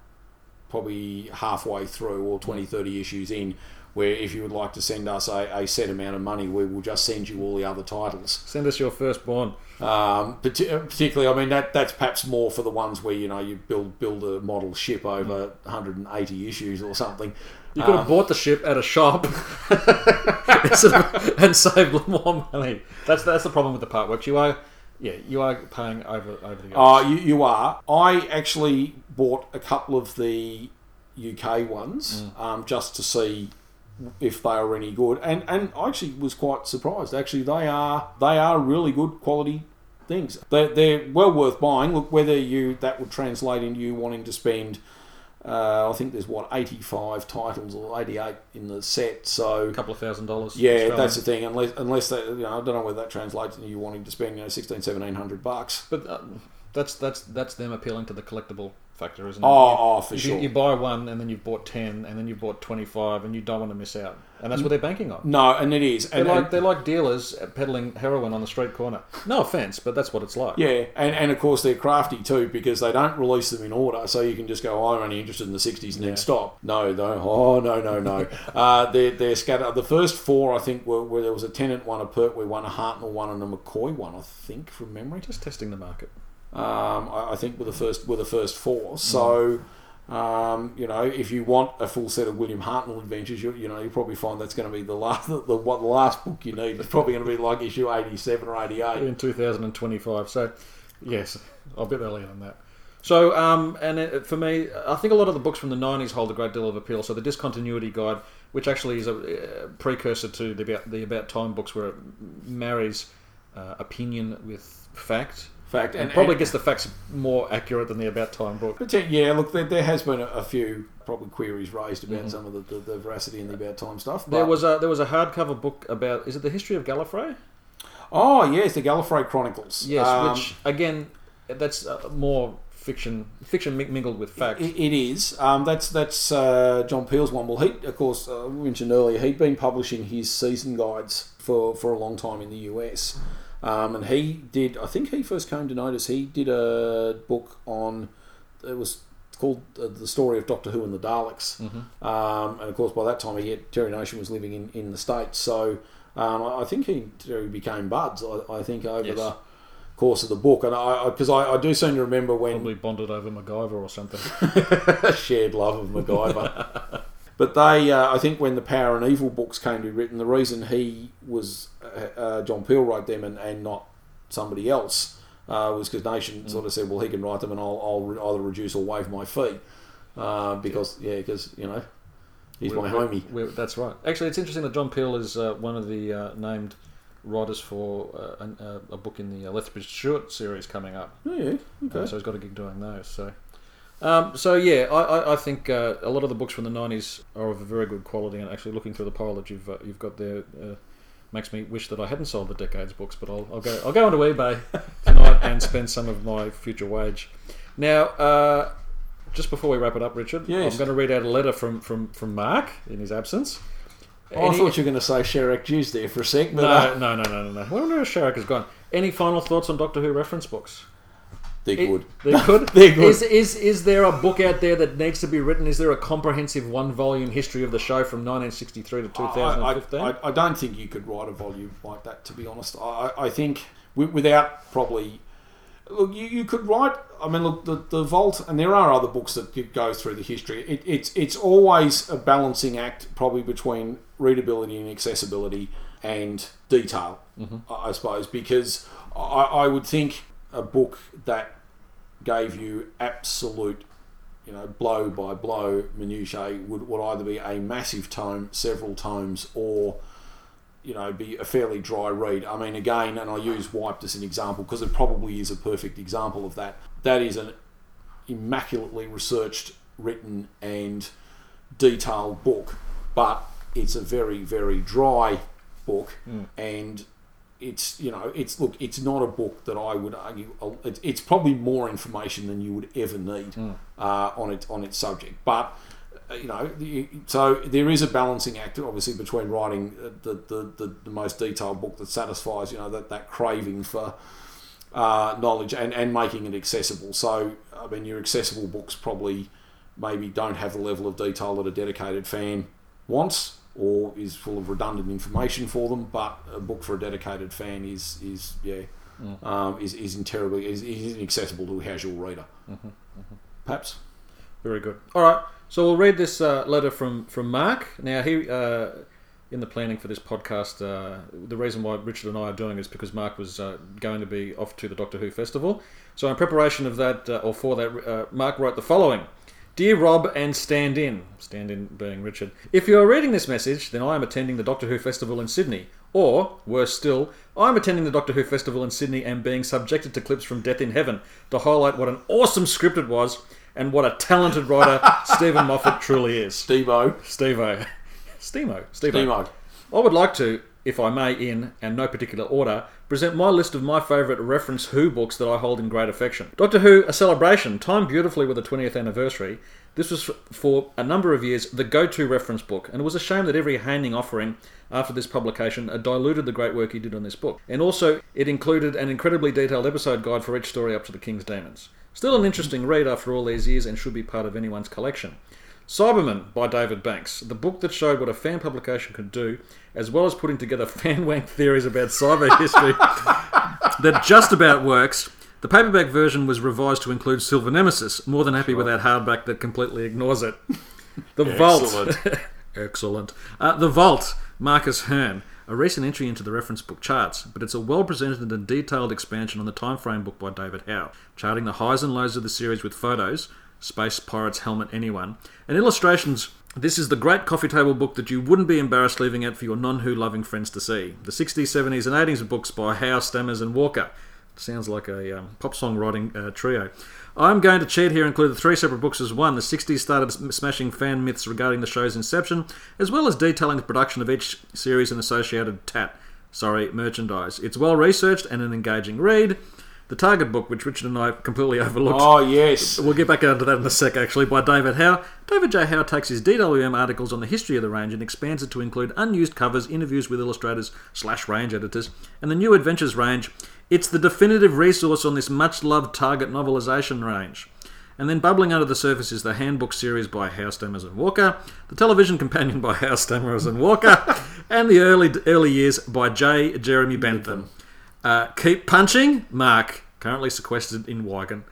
probably halfway through or 20, 30 issues in. Where if you would like to send us a, a set amount of money, we will just send you all the other titles. Send us your firstborn. Um, parti- particularly, I mean that that's perhaps more for the ones where you know you build build a model ship over 180 issues or something. You could have Um, bought the ship at a shop and saved more money. That's that's the problem with the part works. You are, yeah, you are paying over over the. Uh, you, you are. I actually bought a couple of the UK ones um, just to see if they are any good, and and I actually was quite surprised. Actually, they are they are really good quality things. They're, they're well worth buying. Look, whether you that would translate into you wanting to spend. Uh, I think there's what 85 titles or 88 in the set, so a couple of thousand dollars. yeah, Australian. that's the thing. Unless, unless they, you know, I don't know whether that translates into you wanting to spend, you know, 16, 1700 bucks. But uh, that's that's that's them appealing to the collectible factor, isn't it? Oh, You- oh, for you, sure. You buy one and then you've bought ten and then you've bought twenty five and you don't want to miss out, and that's what they're banking on. No, and it is. They're And, like and- they're like dealers peddling heroin on the street corner. No offense, but that's what it's like. yeah, and, and of course they're crafty too because they don't release them in order, so you can just go, oh, I'm only interested in the 60s and then stop. No, no, oh, no, no, no. uh, they're, they're scattered. The first four, I think, were where there was a Tennant one, a Pertwee one, a Hartnell one, and a McCoy one, I think, from memory. Just testing the market. Um, I, I think were the first were the first four. So, um, you know, if you want a full set of William Hartnell adventures, you, you know, you'll probably find that's going to be the last the, the, what the last book you need. It's probably going to be like issue eighty seven or eighty eight. in 2025. So, yes, a bit earlier than that. So, um, and it, for me, I think a lot of the books from the 90s hold a great deal of appeal. So, the Discontinuity Guide, which actually is a uh, precursor to the About, the About Time books, where it marries uh, opinion with fact. Fact, And, and, probably and- gets the facts more accurate than the About Time book. Yeah, look, there, there has been a, a few probably queries raised about Mhm. some of the, the, the veracity in the about time stuff. But, There was a there was a hardcover book about is it the history of Gallifrey? oh yes, the Gallifrey Chronicles. Yes, Um, which again, that's uh, more fiction fiction mi- mingled with fact. It, it is. Um, that's that's uh, John Peel's one. Well, he, of course, uh, we mentioned earlier, he'd been publishing his season guides for, for a long time in the US. Um, and he did, I think he first came to notice, he did a book on, it was called uh, The Story of Doctor Who and the Daleks. Mhm. Um, and of course, by that time, he had, Terry Nation was living in, in the States. So um, I I think he Terry became buds, I, I think, over Yes. the course of the book. And I, because I, I do seem to remember when Probably bonded over MacGyver or something. shared love of MacGyver. but they, uh, I think, when the Power and Evil books came to be written, the reason he was uh, uh, John Peel wrote them and, and not somebody else uh, was because Nation sort of said, "Well, he can write them, and I'll, I'll either reduce or waive my fee." Uh, because yeah, because you know he's We're- my homie. that's right. Actually, it's interesting that John Peel is uh, one of the uh, named writers for uh, an, uh, a book in the uh, Lethbridge Stewart series coming up. Oh, yeah, Uh, okay. so he's got a gig doing those. So, um, so yeah, I, I, I think uh, a lot of the books from the '90s are of a very good quality. And actually, looking through the pile that you've uh, you've got there uh, makes me wish that I hadn't sold the decades books. But I'll, I'll go I'll go onto eBay tonight and spend some of my future wage. Now, uh, just before we wrap it up, Richard, Yes. I'm going to read out a letter from from from Mark in his absence. Oh, I thought you were going to say Sherrick Jews there for a sec, but uh, no, no, no, no, no, no. Wonder where Sharrock has gone. Any final thoughts on Doctor Who reference books? They're It- good. They're good. They're good. Is, is is there a book out there that needs to be written? Is there a comprehensive one volume history of the show from 1963 to I, I, 2015? I, I don't think you could write a volume like that, to be honest. I, I think without probably. Look, you, you could write. I mean, look, the, the Vault, and there are other books that go through the history. It, it's it's always a balancing act, probably between readability and accessibility and detail, mm-hmm. I, I suppose, because I, I would think a book that gave you absolute you know, blow by blow minutiae would, would either be a massive tome, several tomes, or you know, be a fairly dry read. I mean, again, and I use Wiped as an example because it probably is a perfect example of that. That is an immaculately researched, written, and detailed book, but it's a very, very dry book, hmm. and it's you know it's look it's not a book that I would argue it's, it's probably more information than you would ever need uh, on it on its subject. But uh, you know so there is a balancing act obviously between writing uh, the, the, the, the most detailed book that satisfies you know that, that craving for uh, knowledge and, and making it accessible. So I mean your accessible books probably maybe don't have the level of detail that a dedicated fan wants or is full of redundant information for them. But a book for a dedicated fan is is yeah um, is is terribly is, is inaccessible to a casual reader. Perhaps. Very good. All right, so we'll read this uh, letter from from Mark. Now, he uh, in the planning for this podcast, uh, the reason why Richard and I are doing it is because Mark was uh, going to be off to the Doctor Who festival. So, in preparation of that, uh, or for that, uh, Mark wrote the following. Dear Rob and stand in, stand in being Richard, if you are reading this message, then I am attending the Doctor Who Festival in Sydney. Or, worse still, I'm attending the Doctor Who Festival in Sydney and being subjected to clips from Death in Heaven to highlight what an awesome script it was and what a talented writer Steven Moffat truly is. Devo. Steve-O. Stemo. Steve-O. Demo. I would like to, if I may, in and no particular order, present my list of my favourite reference Who books that I hold in great affection. Doctor Who, A Celebration, timed beautifully with the 20th anniversary. This was for a number of years the go to reference book, and it was a shame that every Haining offering after this publication diluted the great work he did on this book. And also, it included an incredibly detailed episode guide for each story up to the King's Demons. Still an interesting read after all these years and should be part of anyone's collection. Cyberman by David Banks, the book that showed what a fan publication could do, as well as putting together fan wank theories about cyber history that just about works. The paperback version was revised to include Silver Nemesis. More than happy with that hardback that completely ignores it. The Vault. Excellent. Excellent. Uh, the Vault, Marcus Hearn. A recent entry into the reference book charts, but it's a well presented and detailed expansion on the time frame book by David Howe, charting the highs and lows of the series with photos, Space Pirates Helmet Anyone, and illustrations This is the great coffee table book that you wouldn't be embarrassed leaving out for your non Who loving friends to see. The 60s, 70s, and 80s books by Howe, Stammers, and Walker. Sounds like a um, pop song writing uh, trio. I'm going to cheat here and include the three separate books as one. The 60s started smashing fan myths regarding the show's inception, as well as detailing the production of each series and associated tat, sorry, merchandise. It's well researched and an engaging read. The Target book, which Richard and I completely overlooked. Oh yes. We'll get back onto that in a sec, actually, by David Howe. David J. Howe takes his DWM articles on the history of the range and expands it to include unused covers, interviews with illustrators slash range editors, and the New Adventures range. It's the definitive resource on this much loved Target novelisation range. And then bubbling under the surface is the handbook series by Howe Stammers and Walker, the television companion by Howe Stammers and Walker, and the early early years by J. Jeremy Bentham. Uh, keep punching, Mark. Currently sequestered in Wigan.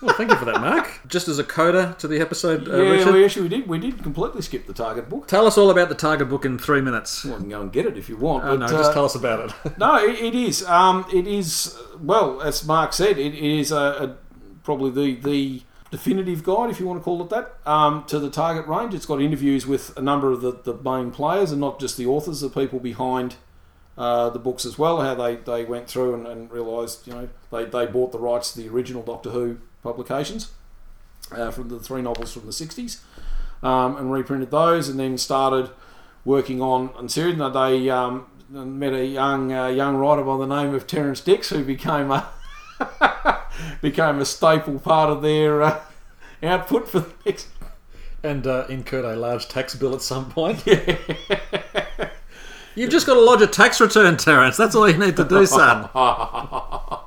Well, thank you for that, Mark. Just as a coda to the episode, uh, yeah, Richard, we actually we did we did completely skip the target book. tell us all about the Target book in three minutes. Well, I can go and get it if you want. Oh, but, no, just uh, tell us about it. No, it, it is. Um, it is. Well, as Mark said, it, it is a, a probably the the definitive guide, if you want to call it that, um, to the target range. It's got interviews with a number of the, the main players and not just the authors, the people behind uh, the books as well. How they, they went through and, and realised, you know, they, they bought the rights to the original Doctor Who publications uh, from the three novels from the sixties, um, and reprinted those, and then started working on and series. Now they um, met a young uh, young writer by the name of Terrance Dicks, who became a became a staple part of their uh, output for the next. and uh, incurred a large tax bill at some point. You've just got to lodge a tax return, Terrance. That's all you need to do, son.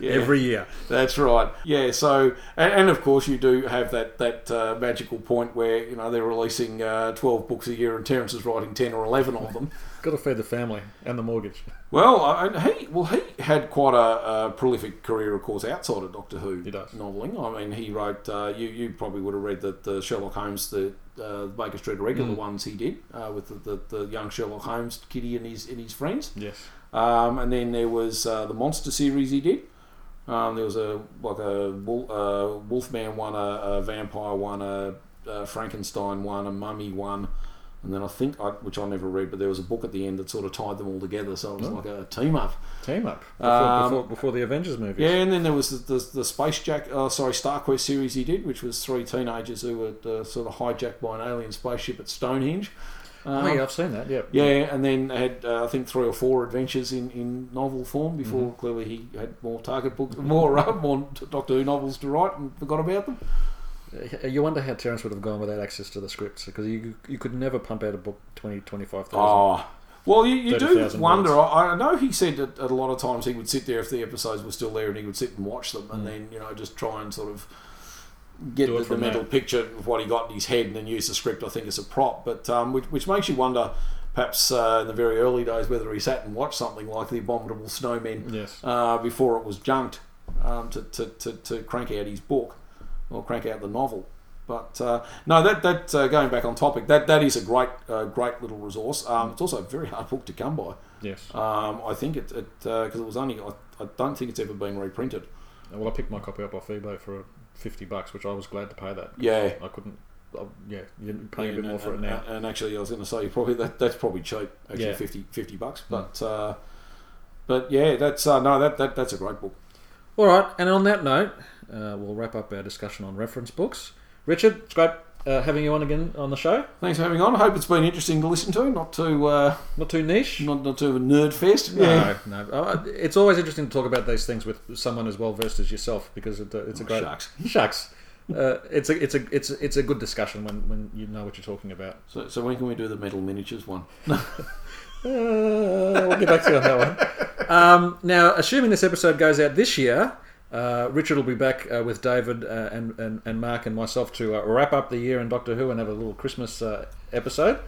Yeah. Every year. That's right. Yeah. So, and, and of course, you do have that that uh, magical point where you know they're releasing uh, twelve books a year, and Terrance is writing ten or eleven of them. Got to feed the family and the mortgage. Well, and he well he had quite a, a prolific career, of course, outside of Doctor Who He does. noveling. I mean, he wrote. Uh, you you probably would have read the, the Sherlock Holmes, the uh, Baker Street regular Mm. ones he did uh, with the, the, the young Sherlock Holmes, Kitty and his and his friends. Yes. Um, and then there was uh, the monster series he did. Um, there was a like a wolf, uh, Wolfman one, a, a vampire one, a, a Frankenstein one, a mummy one, and then I think I, which I never read, but there was a book at the end that sort of tied them all together, so it was Oh. like a team up. Team up. Before, Um, before, before the Avengers movie. Yeah, and then there was the, the, the Space Jack, uh, sorry, Star Quest series he did, which was three teenagers who were uh, sort of hijacked by an alien spaceship at Stonehenge. Oh, Um, yeah, I've seen that. Yeah. Yeah, and then had uh, I think three or four adventures in, in novel form before clearly he had more target books, more uh, more Doctor Who novels to write and forgot about them. Uh, You wonder how Terrance would have gone without access to the scripts because you, you could never pump out a book 20, 25,000. Oh, well, you, you do wonder. I, I know he said that at a lot of times he would sit there if the episodes were still there and he would sit and watch them and then you know just try and sort of get the, the mental there. picture of what he got in his head and then use the script. I think as a prop, but um, which, which makes you wonder. Perhaps uh, in the very early days, whether he sat and watched something like the Abominable Snowmen Yes. uh, before it was junked um, to, to, to, to crank out his book or crank out the novel. But uh, no, that that uh, going back on topic, that that is a great uh, great little resource. Um, it's also a very hard book to come by. Yes. Um, I think it because it was only I, I don't think it's ever been reprinted. Well, I picked my copy up off eBay for 50 bucks, which I was glad to pay that. Yeah. I couldn't. I, yeah, you're paying a bit And- more for it now. And, actually, I was going to say probably that that's probably cheap. Actually, Yeah. 50, 50 bucks. But uh, but yeah, that's uh, no that, that that's a great book. All right, and on that note, uh, we'll wrap up our discussion on reference books. Richard, it's great uh, having you on again on the show. Thanks for having on. I hope it's been interesting to listen to. Not too uh, Not too niche. not not too of a nerd fest. No, no. Uh, It's always interesting to talk about these things with someone as well versed as yourself because it, uh, it's a Oh, great shucks. shucks. Uh, it's a it's a it's a, it's a good discussion when, when you know what you're talking about. So, so when can we do the metal miniatures one? We'll get back to you on that one. Um, now, assuming this episode goes out this year, uh, Richard will be back uh, with David uh, and, and, and Mark and myself to uh, wrap up the year in Doctor Who and have a little Christmas uh, episode.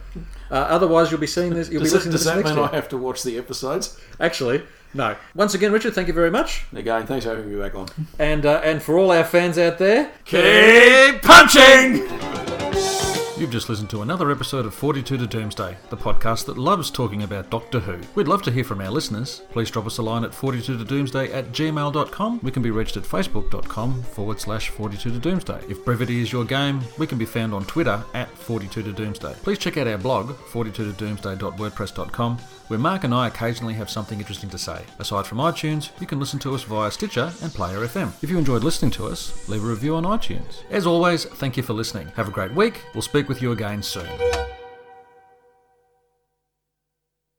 Uh, otherwise, you'll be seeing this. You'll Does, be listening does to this that next mean year. I have to watch the episodes? Actually, no. Once again, Richard, thank you very much. Again, thanks for having me back on. And uh, and for all our fans out there, Keep punching! You've just listened to another episode of 42 to Doomsday, the podcast that loves talking about Doctor Who. We'd love to hear from our listeners. Please drop us a line at 42 to Doomsday at gmail.com. We can be reached at facebook.com forward slash 42 to Doomsday. If brevity is your game, we can be found on Twitter at 42 to Doomsday. Please check out our blog, 42 to doomsday.wordpress.com, where Mark and I occasionally have something interesting to say. Aside from iTunes, you can listen to us via Stitcher and Player FM. If you enjoyed listening to us, leave a review on iTunes. As always, thank you for listening. Have a great week. We'll speak with you again soon.